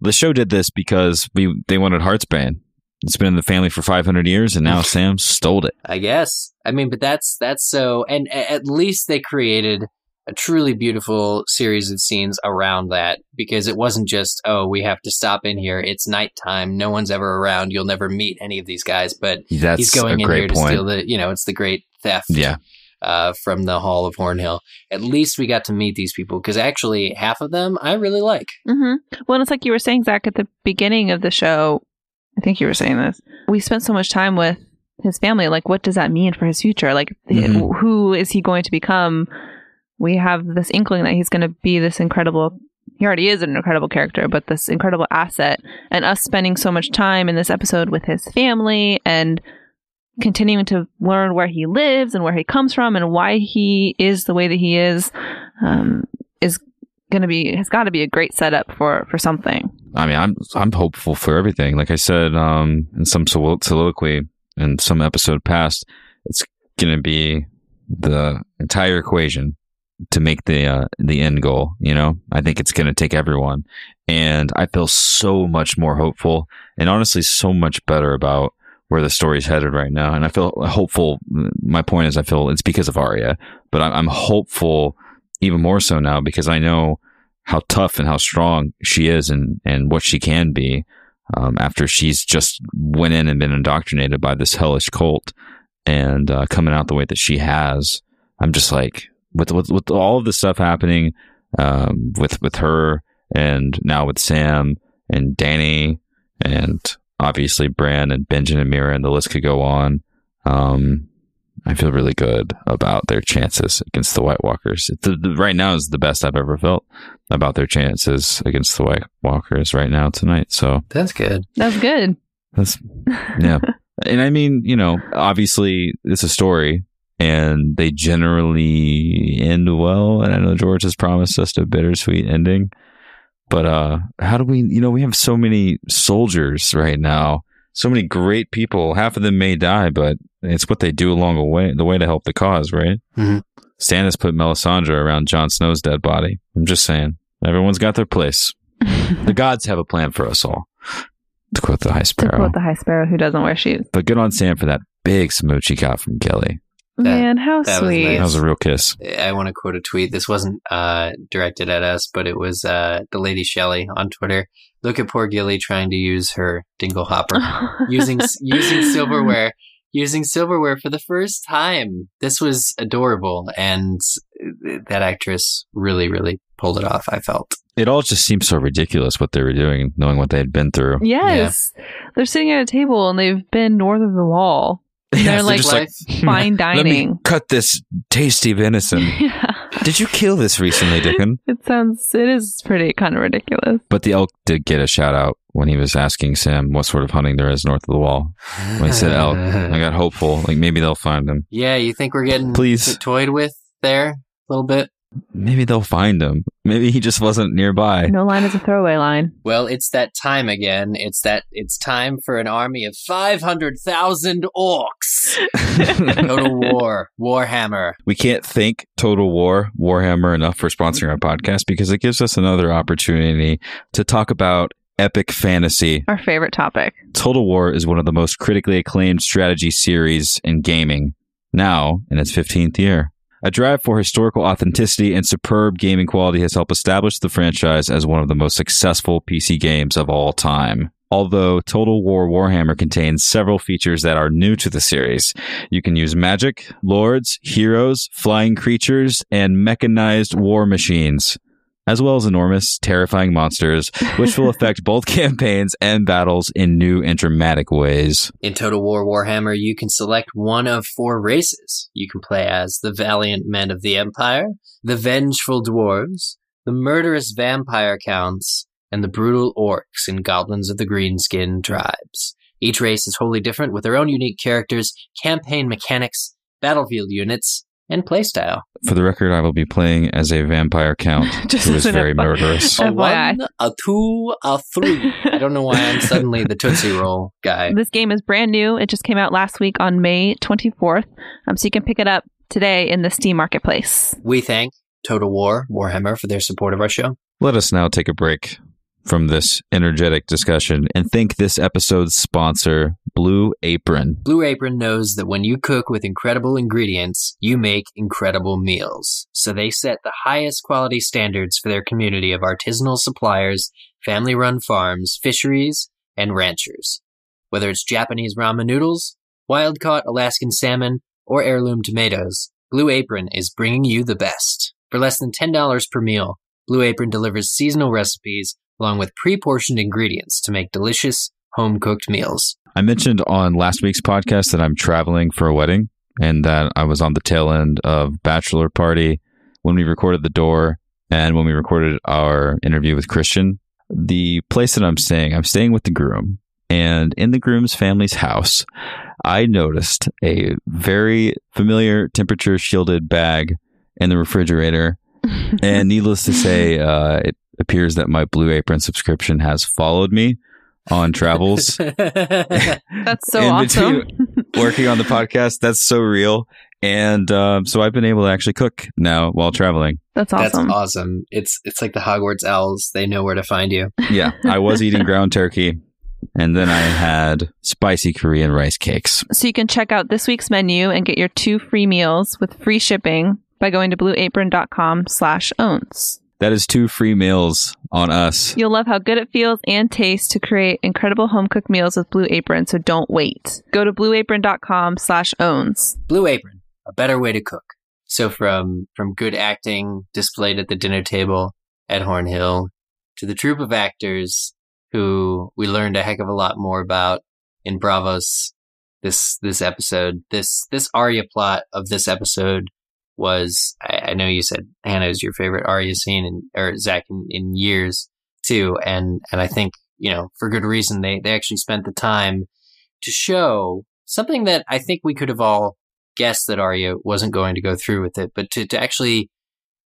The show did this because we they wanted Heartsbane. It's been in the family for 500 years, and now <laughs> Sam stole it. I guess. I mean, but that's that's so. And at least they created a truly beautiful series of scenes around that because it wasn't just oh we have to stop in here. It's nighttime. No one's ever around. You'll never meet any of these guys. But That's he's going in here great to steal the. You know, it's the great theft. Yeah, Uh, from the Hall of Hornhill. At least we got to meet these people because actually half of them I really like. hmm Well, it's like you were saying, Zach, at the beginning of the show. I think you were saying this. We spent so much time with his family. Like, what does that mean for his future? Like, Mhm. who is he going to become? We have this inkling that he's going to be this incredible. He already is an incredible character, but this incredible asset. And us spending so much time in this episode with his family and continuing to learn where he lives and where he comes from and why he is the way that he is um, is going to be has got to be a great setup for for something. I mean, I'm I'm hopeful for everything. Like I said um, in some sol- soliloquy in some episode past, it's going to be the entire equation to make the uh, the end goal. You know, I think it's going to take everyone, and I feel so much more hopeful, and honestly, so much better about where the story's headed right now. And I feel hopeful. My point is, I feel it's because of Arya, but I'm, hopeful even more so now because I know how tough and how strong she is and, and what she can be um, after she's just went in and been indoctrinated by this hellish cult and uh, coming out the way that she has. I'm just like with with, with all of the stuff happening um, with with her and now with Sam and Dany and obviously Bran and Benjen and Meera and the list could go on. Um, I feel really good about their chances against the White Walkers. The, the, right now is the best I've ever felt about their chances against the White Walkers right now tonight. So That's good. That's good. that's yeah. <laughs> and I mean, you know, obviously it's a story and they generally end well. And I know George has promised us a bittersweet ending. But uh how do we you know, we have so many soldiers right now, so many great people. Half of them may die, but it's what they do along the way the way to help the cause, right? Mhm. Stannis put Melisandre around Jon Snow's dead body. I'm just saying. Everyone's got their place. <laughs> the gods have a plan for us all. To quote the High Sparrow. to quote the High Sparrow who doesn't wear shoes. But good on Sam for that big smooch he got from Gilly. That- Man, how that was sweet. nice. That was a real kiss. I want to quote a tweet. This wasn't uh, directed at us, but it was uh, the lady Shelley on Twitter. Look at poor Gilly trying to use her dingle hopper, <laughs> using using silverware, <laughs> using silverware for the first time. This was adorable, and that actress really, really pulled it off. I felt. It all just seems so ridiculous what they were doing, knowing what they had been through. Yes. They're sitting at a table and they've been north of the wall. Yeah, They're like, just Life. fine <laughs> Let me dining. cut this tasty venison. <laughs> yeah. Did you kill this recently, Dickon? <laughs> It sounds, it is pretty kind of ridiculous. But the elk did get a shout out when he was asking Sam what sort of hunting there is north of the wall. When he said elk, I got hopeful. Like maybe they'll find him. Yeah, you think we're getting Please. toyed with there a little bit? Maybe they'll find him. Maybe he just wasn't nearby. No line is a throwaway line. Well, it's that time again. It's that it's time for an army of 500,000 orcs. <laughs> Go to war. Warhammer. We can't thank Total War, Warhammer enough for sponsoring our podcast because it gives us another opportunity to talk about epic fantasy. Our favorite topic. Total War is one of the most critically acclaimed strategy series in gaming, now in its 15th year. A drive for historical authenticity and superb gaming quality has helped establish the franchise as one of the most successful PC games of all time. Although Total War Warhammer contains several features that are new to the series, you can use magic, lords, heroes, flying creatures, and mechanized war machines. As well as enormous, terrifying monsters, which will <laughs> affect both campaigns and battles in new and dramatic ways. In Total War Warhammer, you can select one of four races. You can play as the valiant men of the Empire, the vengeful dwarves, the murderous vampire counts, and the brutal orcs and goblins of the greenskin tribes. Each race is wholly different with their own unique characters, campaign mechanics, battlefield units, and playstyle. For the record, I will be playing as a vampire count <laughs> Just who is very FYI. murderous. A one, a two, a three. I don't know why I'm suddenly the Tootsie Roll guy. This game is brand new. It just came out last week on May 24th. Um, so you can pick it up today in the Steam Marketplace. We thank Total War Warhammer for their support of our show. Let us now take a break from this energetic discussion and thank this episode's sponsor, Blue Apron. Blue Apron knows that when you cook with incredible ingredients, you make incredible meals. So they set the highest quality standards for their community of artisanal suppliers, family run farms, fisheries, and ranchers. Whether it's Japanese ramen noodles, wild caught Alaskan salmon, or heirloom tomatoes, Blue Apron is bringing you the best. For less than $10 per meal, Blue Apron delivers seasonal recipes along with pre portioned ingredients to make delicious, home cooked meals. I mentioned on last week's podcast that I'm traveling for a wedding and that I was on the tail end of bachelor party when we recorded the door and when we recorded our interview with Kristian. The place that I'm staying, I'm staying with the groom and in the groom's family's house, I noticed a very familiar temperature shielded bag in the refrigerator. <laughs> and needless to say, uh, it appears that my Blue Apron subscription has followed me on travels <laughs> That's so awesome. <laughs> working on the podcast. That's so real. And um, so I've been able to actually cook now while traveling. That's That's awesome. awesome. It's it's like the Hogwarts owls. They know where to find you. Yeah, I was eating <laughs> ground turkey, and then I had spicy Korean rice cakes. So you can check out this week's menu and get your two free meals with free shipping by going to blueapron.com slash owns. That is two free meals on us. You'll love how good it feels and tastes to create incredible home cooked meals with Blue Apron, so don't wait. Go to blueapron.com slash owns. Blue Apron, a better way to cook. So from from good acting displayed at the dinner table at Hornhill to the troupe of actors who we learned a heck of a lot more about in Braavos this this episode. This this Arya plot of this episode was I, I know you said Hannah is your favorite Arya scene in or Zach in, in years too, and and I think you know for good reason they they actually spent the time to show something that I think we could have all guessed that Arya wasn't going to go through with it, but to to actually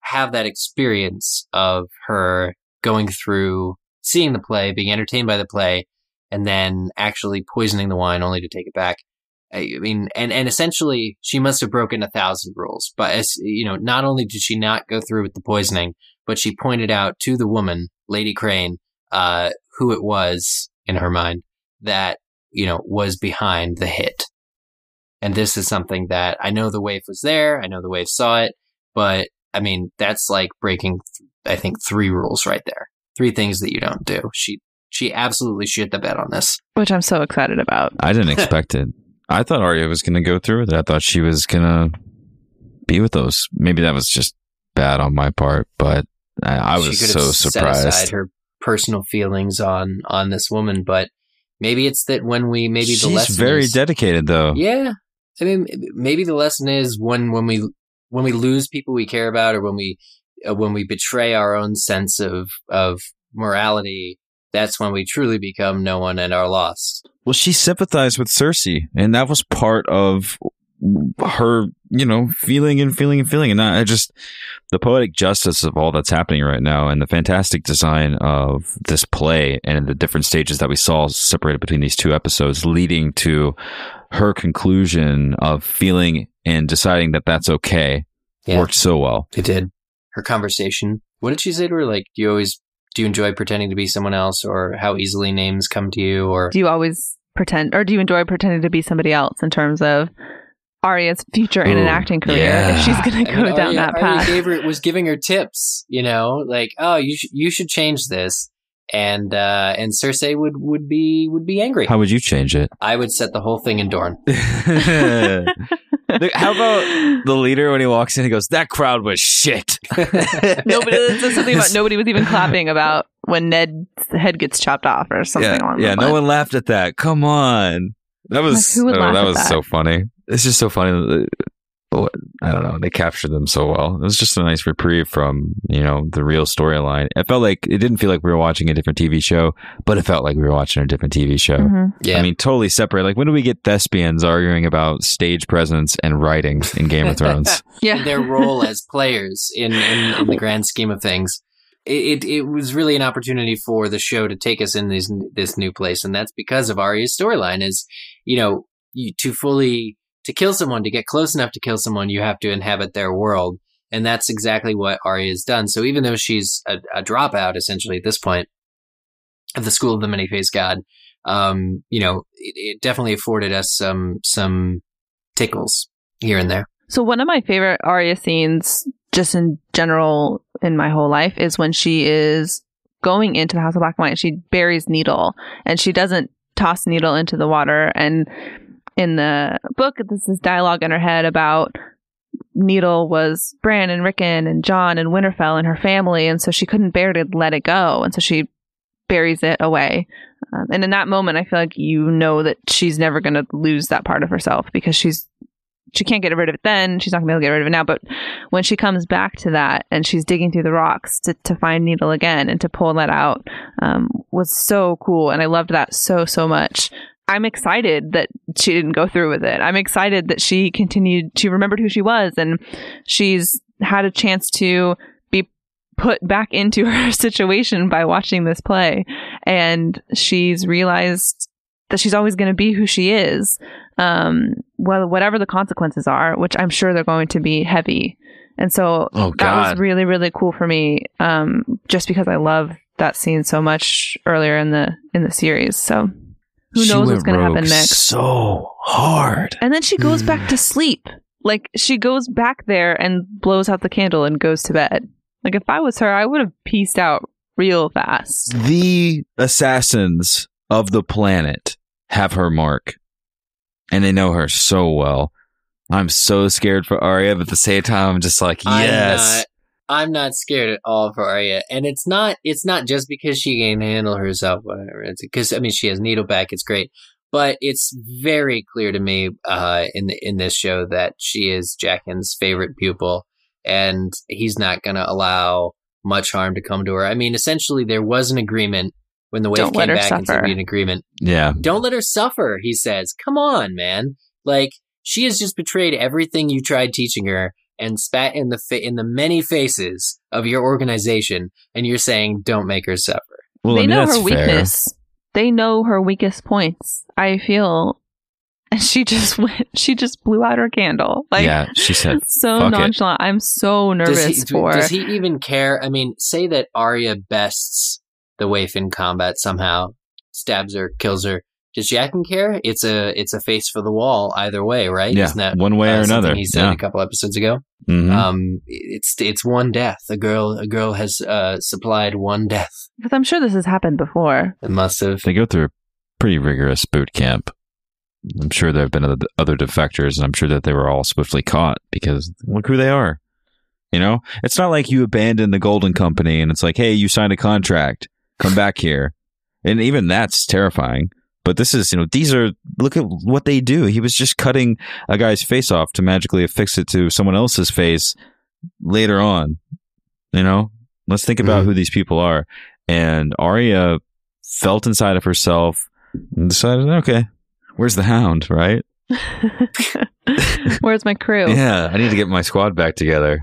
have that experience of her going through seeing the play, being entertained by the play, and then actually poisoning the wine only to take it back. I mean, and, and essentially she must have broken a thousand rules, but as you know, not only did she not go through with the poisoning, but she pointed out to the woman, Lady Crane, uh, who it was in her mind that, you know, was behind the hit. And this is something that I know the waif was there. I know the waif saw it, but I mean, that's like breaking, I think, three rules right there. Three things that you don't do. She, she absolutely shit the bed on this. Which I'm so excited about. I didn't <laughs> expect it. I thought Arya was going to go through with it. I thought she was going to be with those. Maybe that was just bad on my part, but I, I was so have Set surprised. aside her personal feelings on on this woman, but maybe it's that when we maybe She's the lesson very is, dedicated, though. Yeah, I mean, maybe the lesson is when when we when we lose people we care about, or when we uh, when we betray our own sense of of morality. That's when we truly become no one and are lost. Well, she sympathized with Cersei, and that was part of her, you know, feeling and feeling and feeling. And I just, the poetic justice of all that's happening right now and the fantastic design of this play and the different stages that we saw separated between these two episodes leading to her conclusion of feeling and deciding that that's okay Yeah. worked so well. It did. Her conversation. What did she say to her? Like, do you always do you enjoy pretending to be someone else, or how easily names come to you, or Do you always pretend, or do you enjoy pretending to be somebody else in terms of Arya's future in an acting career yeah. if she's going to I go mean, down Arya- that Arya path? gave her, was giving her tips, you know, like, oh, you should you should change this, and uh, and Cersei would would be would be angry. How would you change it? I would set the whole thing in Dorne. <laughs> How about the leader when he walks in? He goes, "That crowd was shit." <laughs> nobody? There's something about nobody was even clapping about when Ned's head gets chopped off or something. yeah, along yeah. No lines. one laughed at that. Come on, that was who would oh, laugh that at was that? so funny. It's just so funny. I don't know. They captured them so well. It was just a nice reprieve from you know the real storyline. It felt like it didn't feel like we were watching a different TV show, but it felt like we were watching a different TV show. Mhm. Yeah. I mean, totally separate. Like when do we get thespians arguing about stage presence and writing in Game of Thrones? <laughs> Yeah, their role as players in, in, in the <laughs> grand scheme of things. It, it was really an opportunity for the show to take us in this this new place, and that's because of Arya's storyline. Is you know you, to fully to kill someone, to get close enough to kill someone, you have to inhabit their world, and that's exactly what Arya has done. So even though she's a, a dropout essentially at this point of the School of the Many Faced God, um, you know, it, it definitely afforded us some some tickles here and there. So one of my favorite Arya scenes, just in general in my whole life, is when she is going into the House of Black and White. She buries Needle, and she doesn't toss Needle into the water. And in the book, this is dialogue in her head about Needle was Bran and Rickon and Jon and Winterfell and her family, and so she couldn't bear to let it go, and so she buries it away. Um, and in that moment, I feel like you know that she's never going to lose that part of herself because she's she can't get rid of it then. She's not gonna be able to get rid of it now. But when she comes back to that and she's digging through the rocks to, to find Needle again and to pull that out um, was so cool. And I loved that so, so much. I'm excited that she didn't go through with it. I'm excited that she continued, she remembered who she was and she's had a chance to be put back into <laughs> her situation by watching this play. And she's realized that she's always going to be who she is um, well, whatever the consequences are, which I'm sure they're going to be heavy. And so Oh that was really, really cool for me, um, just because I love that scene so much earlier in the in the series. So who She knows what's going to happen next? So hard. And then she goes back to sleep. Like she goes back there and blows out the candle and goes to bed. Like if I was her, I would have pieced out real fast. The assassins of the planet have her mark, and they know her so well. I'm so scared for Arya, but at the same time, I'm just like, I'm yes. not, I'm not scared at all for Arya, and it's not. It's not just because she can handle herself, whatever. It's because I mean she has needle back. It's great, but it's very clear to me uh, in the, in this show that she is Jaqen's favorite pupil, and he's not going to allow much harm to come to her. I mean, essentially, there was an agreement when the waif Don't came her back and said suffer. we an agreement. yeah. Don't let her suffer, he says. Come on, man. Like she has just betrayed everything you tried teaching her and spat in the fa- in the many faces of your organization and you're saying don't make her suffer. Well, they I mean, know that's her fair. weakness. They know her weakest points. I feel, and she just <laughs> went. She just blew out her candle. Like yeah, she said, <laughs> so "Fuck it." nonchalant. I'm so nervous does he, for. does he even care? I mean, say that Arya bests the waif in combat somehow, stabs her, kills her. Does Jaqen care? It's a it's a face for the wall either way, right? Yeah, Isn't that one way uh, or something another. He said Yeah. a couple episodes ago. Mhm. Um, it's it's one death. A girl a girl has uh, supplied one death. Because I'm sure this has happened before. It must have. they go through a pretty rigorous boot camp. I'm sure there have been other, other defectors, and I'm sure that they were all swiftly caught because look who they are. You know, it's not like you abandon the Golden Company and it's like, hey, you signed a contract, come back here, and even that's terrifying. But this is, you know, these are look at what they do. He was just cutting a guy's face off to magically affix it to someone else's face later on. You know, let's think about Mhm. who these people are. And Arya felt inside of herself and decided, okay, where's the hound, right? <laughs> Where's my crew? Yeah, I need to get my squad back together.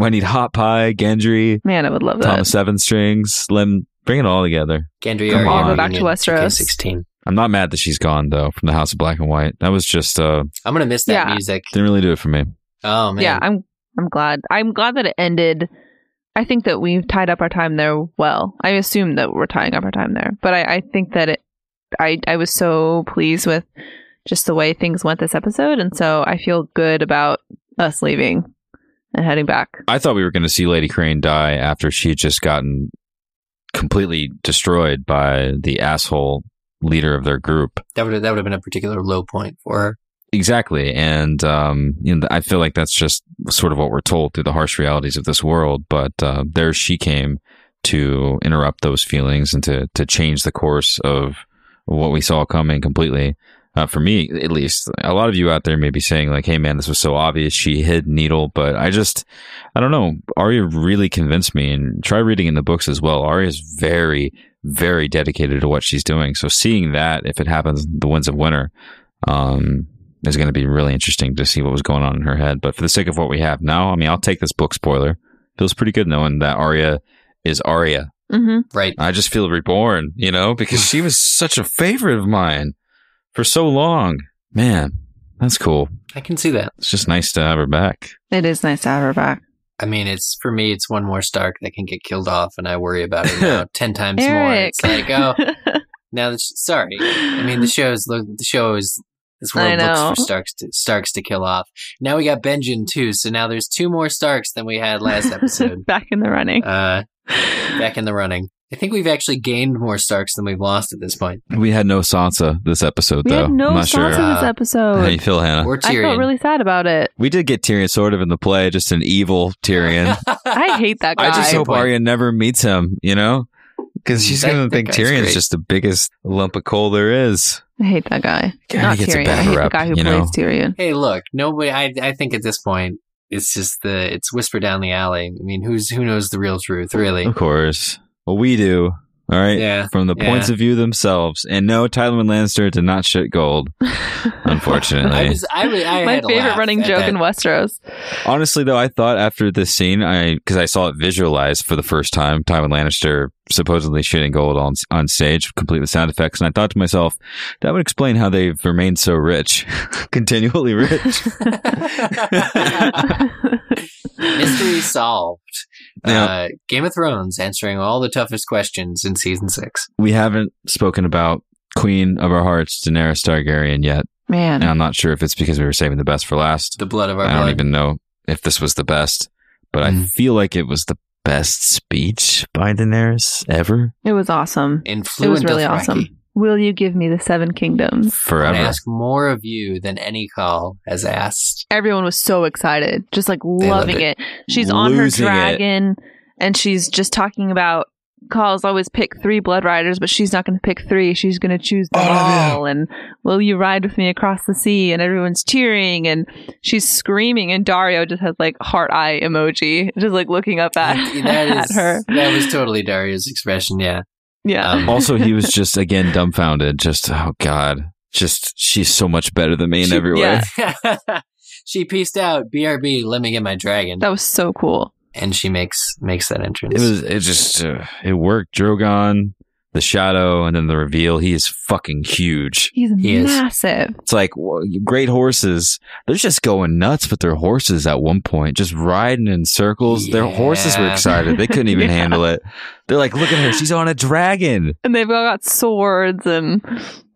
I need Hot Pie, Gendry, Man, I would love that. Thomas Seven Strings, Lem. Bring it all together. Gendry Come Arya on. Go back to reunion, Westeros. 2K16. I'm not mad that she's gone though from the House of Black and White. That was just uh I'm gonna miss that Yeah. music. didn't really do it for me. Oh man. yeah, I'm I'm glad. I'm glad that it ended. I think that we've tied up our time there well. I assume that we're tying up our time there, but I, I think that it. I I was so pleased with just the way things went this episode, and so I feel good about us leaving and heading back. I thought we were going to see Lady Crane die after she had just gotten completely destroyed by the asshole leader of their group. That would that would have been a particular low point for her. Exactly. And, um, you know, I feel like that's just sort of what we're told through the harsh realities of this world. But, uh, there she came to interrupt those feelings and to, to change the course of what we saw coming completely. Uh, for me, at least, a lot of you out there may be saying like, "Hey, man, this was so obvious. She hid Needle," but I just, I don't know. Arya really convinced me, and try reading in the books as well. Arya is very, very dedicated to what she's doing. So seeing that, if it happens, the Winds of Winter, um, is going to be really interesting to see what was going on in her head. But for the sake of what we have now, I mean, I'll take this book spoiler. Feels pretty good knowing that Arya is Arya. hmm Right. I just feel reborn, you know, because she was such a favorite of mine for so long. Man, that's cool. I can see that. It's just nice to have her back. It is nice to have her back. I mean, it's for me, it's one more Stark that can get killed off, and I worry about it now <laughs> ten times more. It's like, oh, <laughs> now that sh- sorry. I mean, the show's look. The show is this I world looks for Starks to, Starks to kill off. Now we got Benjen too, so now there's two more Starks than we had last <laughs> episode. back in the running. uh, back in the running. I think we've actually gained more Starks than we've lost at this point. We had no Sansa this episode, we though. had no I'm not Sansa sure this episode. how you feel, Hannah. Or I Tyrion. felt really sad about it. we did get Tyrion sort of in the play, just an evil Tyrion. <laughs> I hate that guy. I just hope point. Arya never meets him, you know? Because she's going to think guy's Tyrion's great. just the biggest lump of coal there is. I hate that guy. God, Not he gets a Tyrion. bad I hate rep, the guy who plays know? Tyrion. Hey, look, nobody. I I think at this point, it's just the it's whisper down the alley. I mean, who's who knows the real truth, really? Of course. Well, we do. All right. Yeah, From the yeah. points of view themselves. And no, Tywin Lannister did not shit gold, <laughs> unfortunately. I was I, I My favorite running joke that. in Westeros. Honestly, though, I thought after this scene, I because I saw it visualized for the first time, Tywin Lannister supposedly shitting gold on on stage, complete with sound effects, and I thought to myself, that would explain how they've remained so rich, <laughs> continually rich. <laughs> Mystery solved. Yeah. Uh, Game of Thrones answering all the toughest questions in season six. we haven't spoken about Queen of our hearts, Daenerys Targaryen, yet, Man, and I'm not sure if it's because we were saving the best for last. The blood of our I don't even know if this was the best, but I Mhm. feel like it was the best speech by Daenerys ever, it was awesome. In It was really Dothraki. awesome. Will you give me the seven kingdoms? I ask more of you than any khal has asked. Everyone was so excited, just like loved loving it. it. She's on her Losing it. dragon, and she's just talking about khals always pick three blood riders, but she's not going to pick three. She's going to choose them All of all. And will you ride with me across the sea? And everyone's cheering, and she's screaming, and Daario just has like heart eye emoji, just like looking up at, that <laughs> at is her. that was totally Daario's expression. Yeah. Yeah. Um, also, he was just again dumbfounded. Just oh god, just she's so much better than me in She- every way. yeah. <laughs> she pieced out. BRB. Let me get my dragon. that was so cool. and she makes makes that entrance. It was it just uh, it worked. Drogon, the shadow, and then the reveal. He is fucking huge. He's He is. massive. It's like wh- great horses. They're just going nuts with their horses at one point, just riding in circles. Their horses were excited. They couldn't even <laughs> Yeah. handle it. They're like, look at her. She's on a dragon. And they've all got swords, and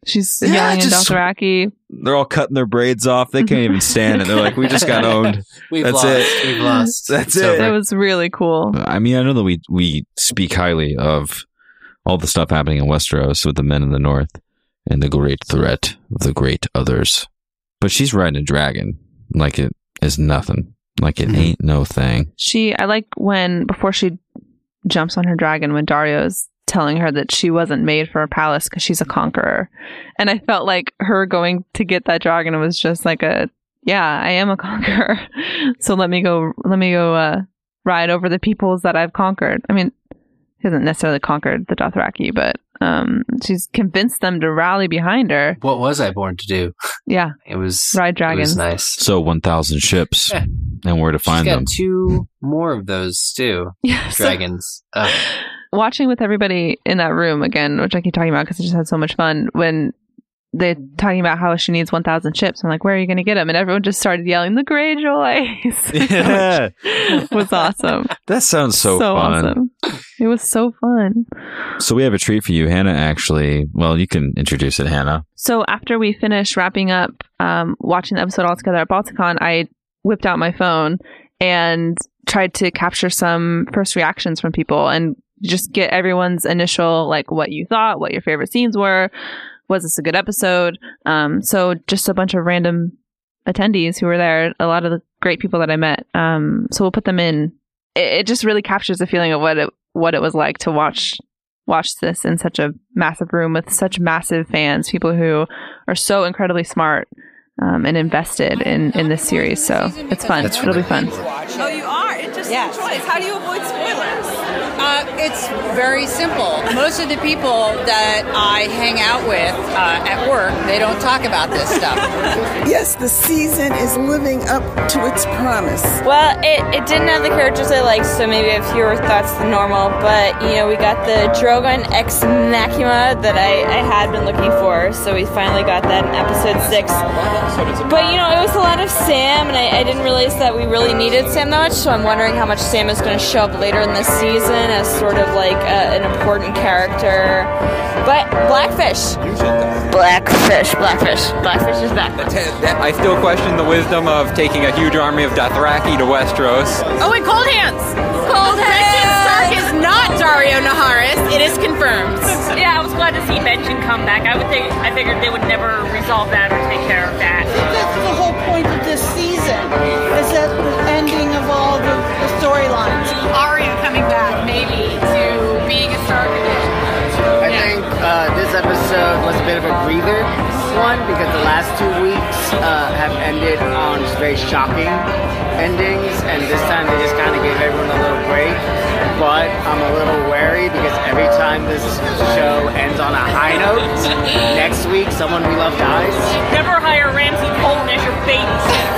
she's Yeah, yelling in just- Dothraki. They're all cutting their braids off. They can't even stand it. They're like, we just got <laughs> owned. We've That's lost. it. We've lost. That's It's it. over. It was really cool. I mean, I know that we we speak highly of all the stuff happening in Westeros with the men in the north and the great threat of the great others. But she's riding a dragon like it is nothing. Like it Mhm. ain't no thing. She, I like when before she jumps on her dragon when Daario's telling her that she wasn't made for a palace because she's a conqueror, and I felt like her going to get that dragon was just like a yeah, I am a <laughs> conqueror, so let me go, let me go uh, ride over the peoples that I've conquered. I mean, hasn't necessarily conquered the Dothraki, but um, she's convinced them to rally behind her. What was I born to do? Yeah, <laughs> It was ride It was dragons. nice. So 1,000 ships Yeah. and where to She's find got them. two more of those too. Yeah, <laughs> so- Dragons. Ugh. watching with everybody in that room again, which I keep talking about because I just had so much fun when they're talking about how she needs 1,000 ships. I'm like, where are you going to get them? And everyone just started yelling, the Greyjoys. <laughs> Yeah. Was awesome. That sounds so, fun. awesome. It was so fun. So we have a treat for you. Hannah actually, well, you can introduce it, Hannah. So after we finished wrapping up um, watching the episode all together at Balticon, I whipped out my phone and tried to capture some first reactions from people and just get everyone's initial like what you thought, what your favorite scenes were. Was this a good episode? Um, so just a bunch of random attendees who were there, a lot of the great people that I met. Um, so we'll put them in. It, it just really captures the feeling of what it what it was like to watch watch this in such a massive room with such massive fans, people who are so incredibly smart um, and invested in in this series. So it's fun. That's It'll be fun. Oh, you are? Interesting Yes. choice. How do you avoid spoilers? Uh, it's very simple. Most of the people that I hang out with uh, at work, they don't talk about this stuff. <laughs> Yes, the season is living up to its promise. Well, it, it didn't have the characters I liked, so maybe I have fewer thoughts than normal. But, you know, we got the Drogon ex machina that I, I had been looking for, so we finally got that in episode six. But, you know, it was a lot of Sam, and I, I didn't realize that we really needed Sam that much, so I'm wondering how much Sam is going to show up later in this season as sort of like a, an important character. But Blackfish. Blackfish, Blackfish. Blackfish is back. I still question the wisdom of taking a huge army of Dothraki to Westeros. Oh, and Cold Hands. Cold Brendan Stark hands. is not Daario Naharis. It is confirmed. <laughs> Yeah, I was glad to see Benjen come back. I would think I figured they would never resolve that or take care of that. That's the whole point of this season, is uh, this episode was a bit of a breather one because the last two weeks uh, have ended on very shocking endings, and this time they just kind of gave everyone a little. But I'm a little wary because every time this show ends on a high note, <laughs> next week someone we love dies. Never hire Ramsay Bolton as your babysitter.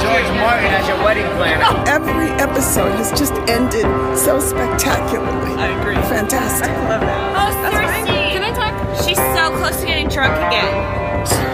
George Martin as your wedding planner. Every episode has just ended so spectacularly. I agree. Fantastic. I Love that. Oh, Cersei. Can I talk? She's so close to getting drunk again.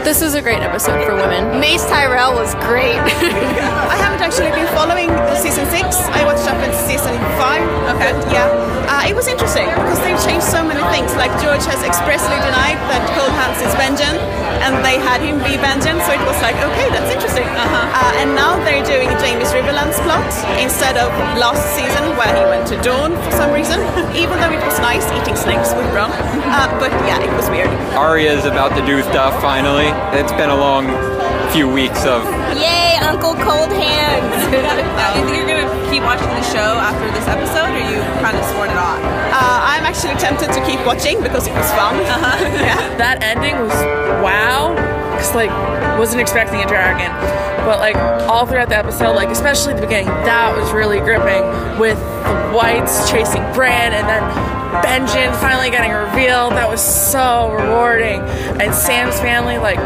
This is a great episode for women. Mace Tyrell was great. <laughs> I haven't actually been following the season six. I watched up in season five. Okay. yeah. Uh, it was interesting because they've changed so many things. Like George has expressly denied that Cold Hands is Benjen, and they had him be Benjen, so it was like, okay, that's interesting. Uh-huh. Uh, and now they're doing Jaime's Riverlands plot instead of last season where he went to Dorne for some reason, <laughs> even though it was nice eating snakes with Bronn. Uh, but yeah, it was weird. Arya's about to do stuff finally. It's been a long few weeks of Yay, Uncle Cold Hands. <laughs> Uh, you think you're gonna keep watching the show after this episode, or you kind of sworn it off? Uh, I'm actually tempted to keep watching because it was fun. <laughs> Uh-huh. yeah. that ending was wow because like wasn't expecting a dragon but like all throughout the episode like especially the beginning that was really gripping with the whites chasing bran and then benjen finally getting revealed that was so rewarding and sam's family like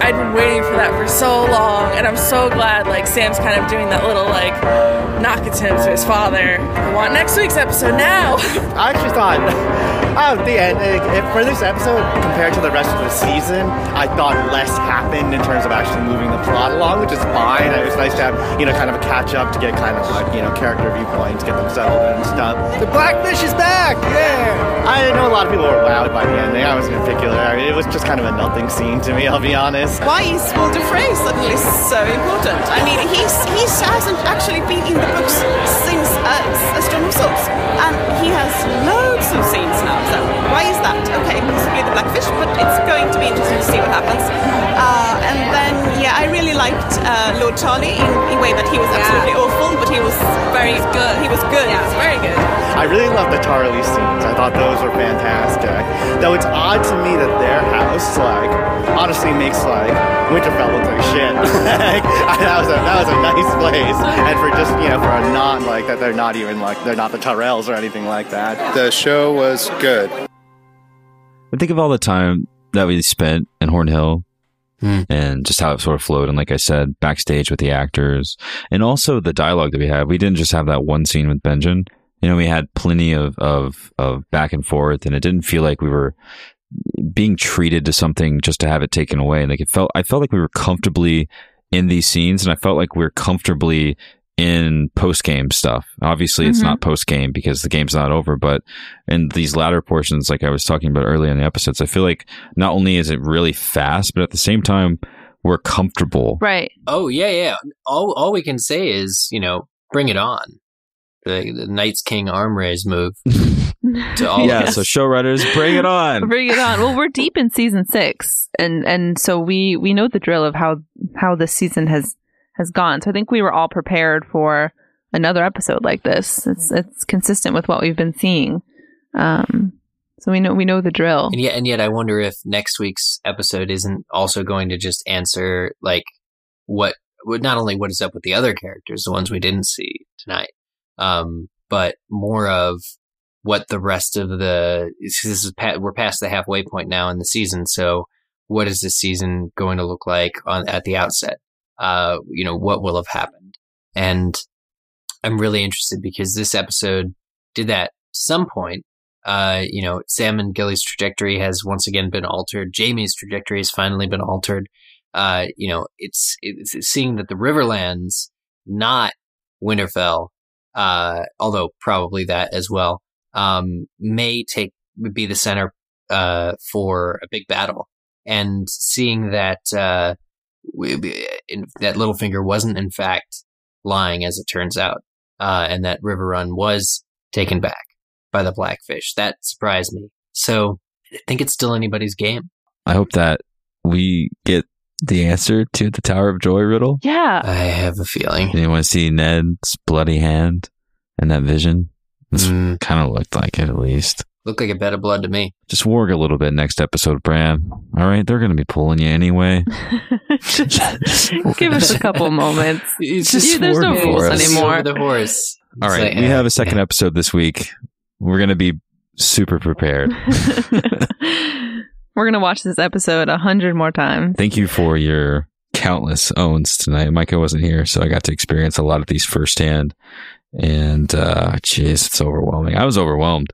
I'd been waiting for that for so long, and I'm so glad like Sam's kind of doing that little like knock at him to his father. I want next week's episode now. <laughs> I actually thought, oh, the end. For this episode, compared to the rest of the season, I thought less happened in terms of actually moving the plot along, which is fine. It was nice to have, you know, kind of a catch up to get kind of like, you know, character viewpoints, get them settled and stuff. The Blackfish is back! Yeah! I know a lot of people were wowed by the ending. I was in particular. I mean, it was just kind of a nothing scene to me, I'll be honest. Why is Walder Frey suddenly so important? I mean, he's he hasn't actually been in the books since uh, and he has but it's going to be interesting to see what happens. Uh, and then, yeah, I really liked uh, Lord Tarly in a way that he was absolutely awful, but he was very good. He was good. He was very good. I really love the Tarly scenes. I thought those were fantastic. Though it's odd to me that their house, like, honestly makes like Winterfell look like shit. <laughs> like, that was a that was a nice place, and for just you know for a non like that, they're not even like they're not the Tyrells or anything like that. The show was good. I think of all the time that we spent in Horn Hill hmm. and just how it sort of flowed. And like I said, backstage with the actors and also the dialogue that we had. We didn't just have that one scene with Benjen. You know, we had plenty of, of, of back and forth and it didn't feel like we were being treated to something just to have it taken away. Like it felt, I felt like we were comfortably in these scenes and I felt like we were comfortably in post game stuff. Obviously, it's Mhm. not post game because the game's not over, but in these latter portions, like I was talking about earlier in the episodes, I feel like not only is it really fast, but at the same time, we're comfortable. Right. Oh yeah, yeah. All all we can say is you know bring it on. The, the Knights King arm raise move. <laughs> to all yeah, so showrunners, bring it on. <laughs> Bring it on. Well, we're deep in season six, and and so we we know the drill of how how this season has has gone. So I think we were all prepared for another episode like this. It's it's consistent with what we've been seeing. Um, so we know we know the drill. And yet, and yet, I wonder if next week's episode isn't also going to just answer like what, what not only what is up with the other characters, the ones we didn't see tonight, um, but more of what the rest of the this is we're past the halfway point now in the season. So, what is this season going to look like on at the outset? Uh, you know, what will have happened? And I'm really interested because this episode did that some point uh, you know, Sam and Gilly's trajectory has once again been altered. Jaime's trajectory has finally been altered. Uh, you know, it's, it's seeing that the Riverlands, not Winterfell, uh, although probably that as well, um, may take, be the center, uh, for a big battle. And seeing that, uh, that Littlefinger wasn't in fact lying as it turns out, uh, and that Riverrun was taken back by the Blackfish. That surprised me. So I think it's still anybody's game. I hope that we get the answer to the Tower of Joy riddle. Yeah. I have a feeling. You want to see Ned's bloody hand and that vision? This Mm. kind of looked like it, at least. Looked like a bed of blood to me. Just warg a little bit next episode, Bran. All right, they're going to be pulling you anyway. <laughs> Give us a couple moments. <laughs> It's just You- there's no rules anymore. The horse. <laughs> All It's right, like, we uh, have a second episode this week. We're going to be super prepared. We're gonna watch this episode a hundred more times. Thank you for your countless owns tonight. Micah wasn't here, so I got to experience a lot of these firsthand. And, uh, jeez, it's overwhelming. I was overwhelmed.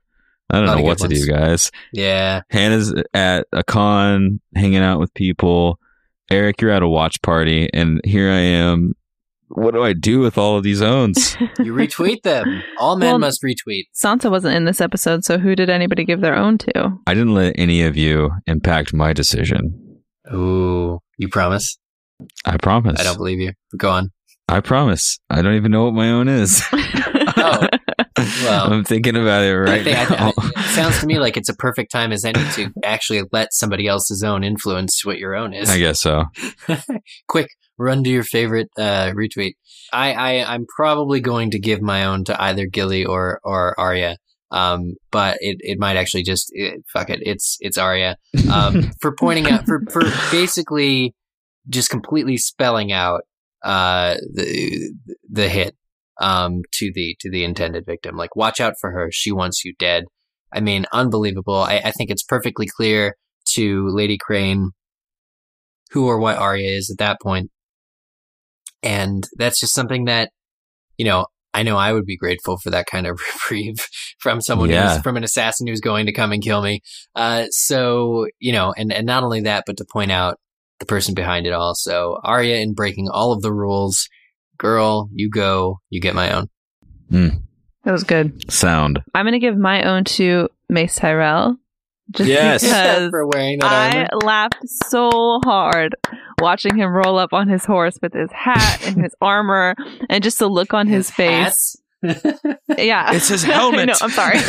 I don't Lot know what to do, guys. Yeah. Hannah's at a con, hanging out with people. Eric, you're at a watch party, and here I am. What do I do with all of these owns? <laughs> You retweet them. All men Well- must retweet. Sansa wasn't in this episode, so who did anybody give their own to? I didn't let any of you impact my decision. Ooh, you promise? I promise. I don't believe you. Go on. I promise. I don't even know what my own is. <laughs> <laughs> Oh, <laughs> well. I'm thinking about it I right I- now. I- it sounds to me like it's a perfect time as any to actually let somebody else's own influence what your own is. I guess so. <laughs> Quick, run to your favorite uh, retweet. I, I I'm probably going to give my own to either Gilly or or Arya. Um, but it, it might actually just it, fuck it. It's it's Arya. Um, <laughs> for pointing out for for basically just completely spelling out uh the the hit um to the to the intended victim. Like watch out for her. She wants you dead. I mean, unbelievable. I, I think it's perfectly clear to Lady Crane who or what Arya is at that point. And that's just something that, you know, I know I would be grateful for that kind of <laughs> reprieve from someone Yeah. who's from an assassin who's going to come and kill me. Uh, so, you know, and, and not only that, but to point out the person behind it all. So Arya in breaking all of the rules, girl, you go, you get my own. That was good. Sound. I'm gonna give my own to Mace Tyrell. Just Yes. because For wearing that I armor. laughed so hard watching him roll up on his horse with his hat and his <laughs> armor and just the look on his, face. Yeah. It's his <laughs> helmet. no, I'm sorry. <laughs>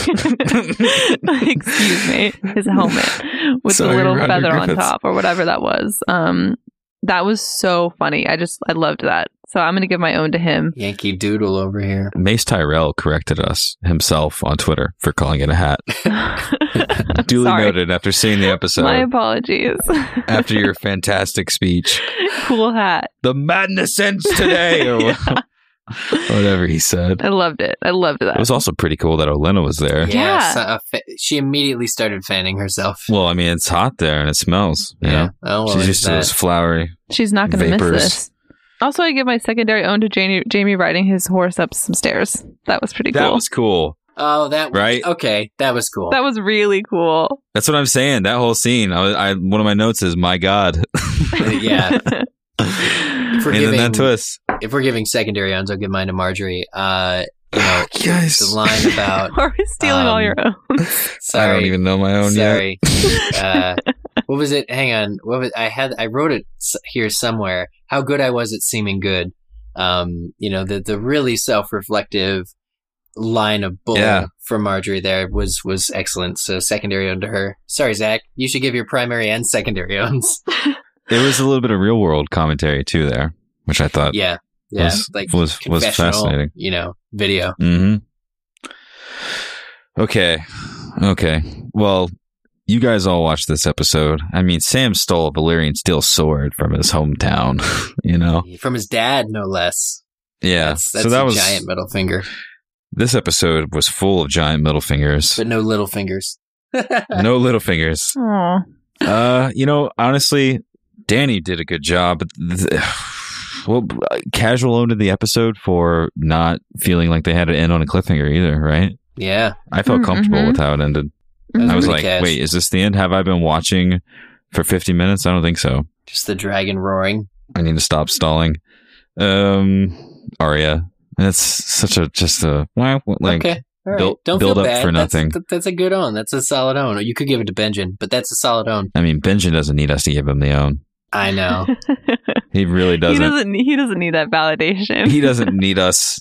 Excuse me. His helmet with Sorry, the little Roger feather on top or whatever that was. Um that was so funny. I just I loved that. So I'm gonna give my own to him. Yankee Doodle over here. Mace Tyrell corrected us himself on Twitter for calling it a hat. <laughs> <laughs> Duly Sorry. noted after seeing the episode. My apologies. <laughs> after your fantastic speech. cool hat. The madness ends today, or whatever he said. I loved it. I loved that. It was also pretty cool that Olenna was there. Yeah. so, uh, fa- she immediately started fanning herself. Well, I mean, it's hot there and it smells. You Yeah. know? Oh, well, She's there's used to that. those flowery. She's not going to miss this. Also, I give my secondary own to Jaime, Jaime riding his horse up some stairs. That was pretty cool. That was cool. Oh, that Right? Okay, that was cool. that was really cool. That's what I'm saying. That whole scene. I, I one of my notes is my God. <laughs> yeah. <laughs> If we're and then giving, that twist. if we're giving secondary owns, I'll give mine to Margaery. Uh, you know, Guys. the line about <laughs> Are we stealing all Um, your own? sorry, I don't even know my own yet. sorry. uh, what was it? Hang on. What was I had? I wrote it here somewhere. How good I was at seeming good. Um, you know, the the really self reflective. line of bull Yeah. from Margaery there was was excellent. So secondary own to her. Sorry, Zach. You should give your primary and secondary owns. <laughs> There was a little bit of real world commentary too there, which I thought yeah, yeah, was like was was fascinating. You know, video. Mm-hmm. Okay. Okay. Well, you guys all watched this episode. I mean, Sam stole a Valyrian steel sword from his hometown. <laughs> you know. from his dad, no less. Yeah. That's, that's so that a was giant middle finger, this episode was full of giant middle fingers. but no little fingers. <laughs> no little fingers. Aw. Uh, you know, honestly, Dany did a good job. Th- <sighs> well, casual owned the episode for not feeling like they had to end on a cliffhanger either, right? Yeah, I felt Mm, comfortable mhm. with how it ended. That I was like, cash. wait, is this the end? Have I been watching for 50 minutes? I don't think so. just the dragon roaring. I need to stop stalling. Um, Arya. That's such a, just a, like, okay, all right. build- don't build feel up bad. for nothing. that- That's, a good own. That's a solid own. You could give it to Benjen, but that's a solid own. I mean, Benjen doesn't need us to give him the own. I know. <laughs> He really doesn't. doesn't. He doesn't need that validation. he doesn't need us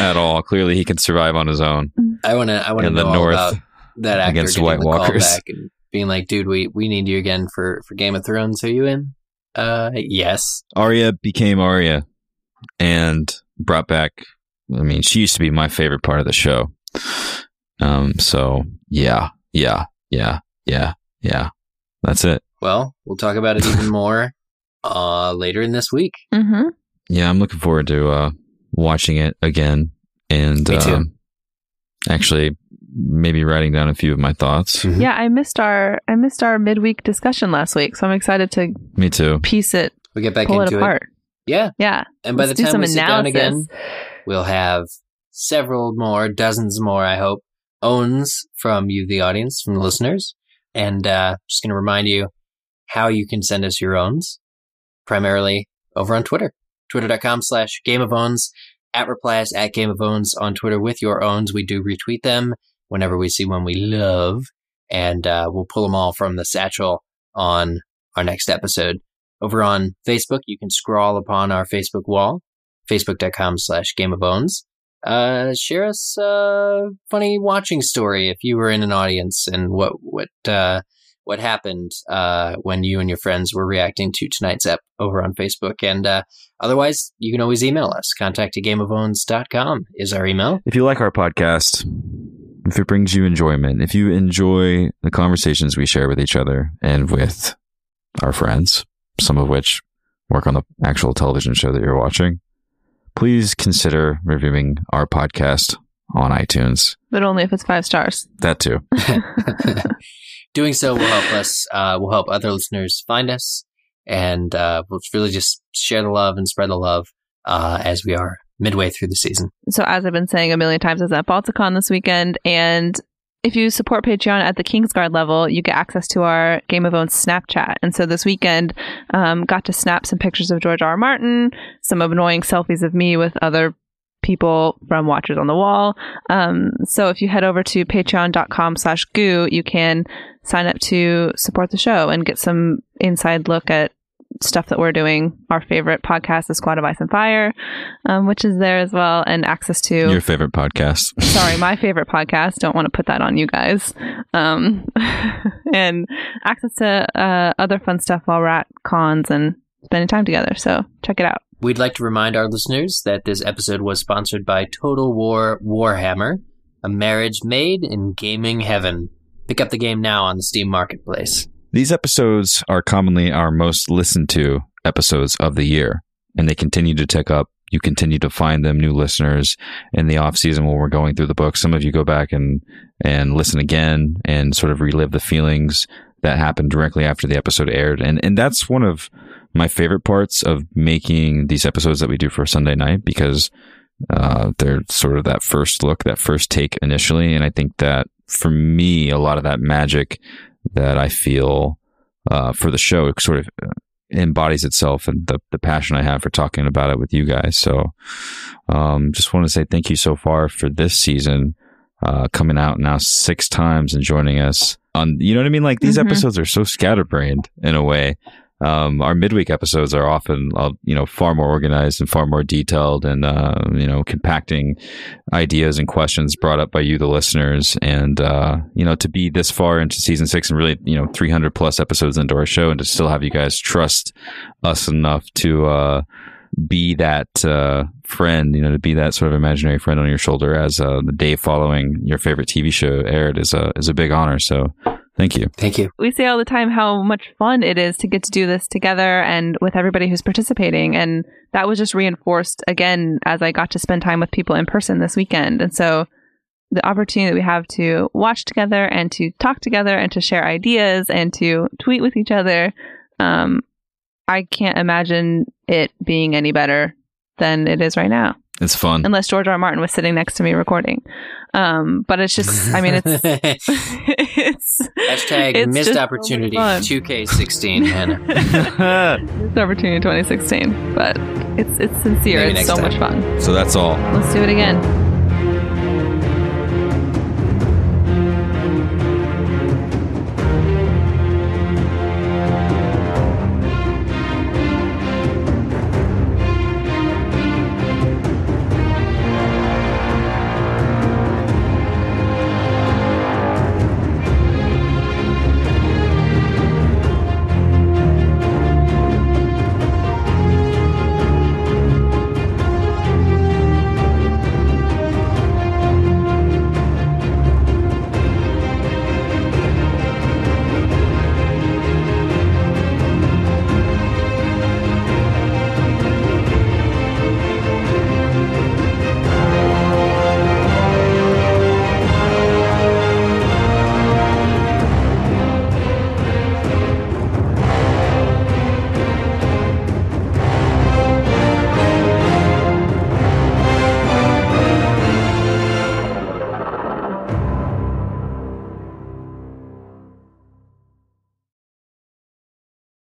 at all. Clearly, he can survive on his own. I want to. I want to In the know all north about that actor against getting White the Walkers. callback and being like, "Dude, we we need you again for for Game of Thrones. Are you in?" Uh, yes. Arya became Arya and brought back. I mean, she used to be my favorite part of the show. Um. So yeah, yeah, yeah, yeah, yeah. That's it. Well, we'll talk about it even <laughs> more uh later in this week. hmm Yeah, I'm looking forward to uh watching it again and Me too. um, actually maybe writing down a few of my thoughts. Yeah, I missed our I missed our midweek discussion last week, so I'm excited to Me too. piece it, We get back pull it into apart. Yeah. Yeah, And by Let's the do time some we sit down again, we'll have several more, dozens more, I hope, owns from you, the audience, from the listeners. And uh, just going to remind you how you can send us your owns, primarily over on Twitter. Twitter.com slash Game of Owns, at replies at Game of Owns on Twitter with your owns. We do retweet them whenever we see one we love, and uh, we'll pull them all from the satchel on our next episode. Over on Facebook, you can scroll upon our Facebook wall, facebook.com slash Game of Owns. Uh, share us a funny watching story if you were in an audience and what what uh, what happened uh, when you and your friends were reacting to tonight's ep over on Facebook. And uh, otherwise, you can always email us. Contact at gameofowns.com is our email. If you like our podcast, if it brings you enjoyment, if you enjoy the conversations we share with each other and with our friends, some of which work on the actual television show that you're watching, please consider reviewing our podcast on iTunes. but only if it's five stars. That too. <laughs> <laughs> Doing so will help us, uh, will help other listeners find us, and uh, we'll really just share the love and spread the love uh, as we are midway through the season. So as I've been saying a million times, I was at Balticon this weekend, and if you support Patreon at the Kingsguard level, you get access to our Game of Owns Snapchat. And so this weekend, um, got to snap some pictures of George R. R. Martin, some annoying selfies of me with other people from Watchers on the Wall. Um, so if you head over to patreon.com slash goo, you can sign up to support the show and get some inside look at stuff that we're doing. Our favorite podcast, The Squad of Ice and Fire, um, which is there as well, and access to Your favorite podcast. <laughs> sorry, my favorite podcast. Don't want to put that on you guys. Um, <laughs> and access to uh, other fun stuff while we're at cons and spending time together. So check it out. We'd like to remind our listeners that this episode was sponsored by Total War Warhammer, a marriage made in gaming heaven. Pick up the game now on the Steam Marketplace. These episodes are commonly our most listened to episodes of the year, and they continue to tick up. You continue to find them new listeners in the off season when we're going through the book. Some of you go back and and listen again and sort of relive the feelings that happened directly after the episode aired. And and that's one of my favorite parts of making these episodes that we do for Sunday night because uh, they're sort of that first look, that first take initially. And I think that for me, a lot of that magic that I feel uh, for the show it sort of uh, embodies itself and the, the passion I have for talking about it with you guys. So um, just want to say thank you so far for this season. Uh, coming out now six times and joining us on, you know what I mean? Like these Mhm. episodes are so scatterbrained in a way. Um, our midweek episodes are often, uh, you know, far more organized and far more detailed, and uh, you know, compacting ideas and questions brought up by you, the listeners, and uh, you know, to be this far into season six and really, you know, 300 plus episodes into our show, and to still have you guys trust us enough to uh, be that uh, friend, you know, to be that sort of imaginary friend on your shoulder as uh, the day following your favorite TV show aired is a is a big honor. So, thank you. Thank you. We say all the time how much fun it is to get to do this together and with everybody who's participating. And that was just reinforced again as I got to spend time with people in person this weekend. And so the opportunity that we have to watch together and to talk together and to share ideas and to tweet with each other, um, I can't imagine it being any better than it is right now. It's fun. Unless George R. R. Martin was sitting next to me recording. Um, but it's just, I mean, it's, <laughs> it's Hashtag it's missed just so opportunity. much 2K16, Hannah. <laughs> Missed opportunity in 2016, but it's it's sincere. Maybe it's so time. much fun. So that's all. Let's do it again.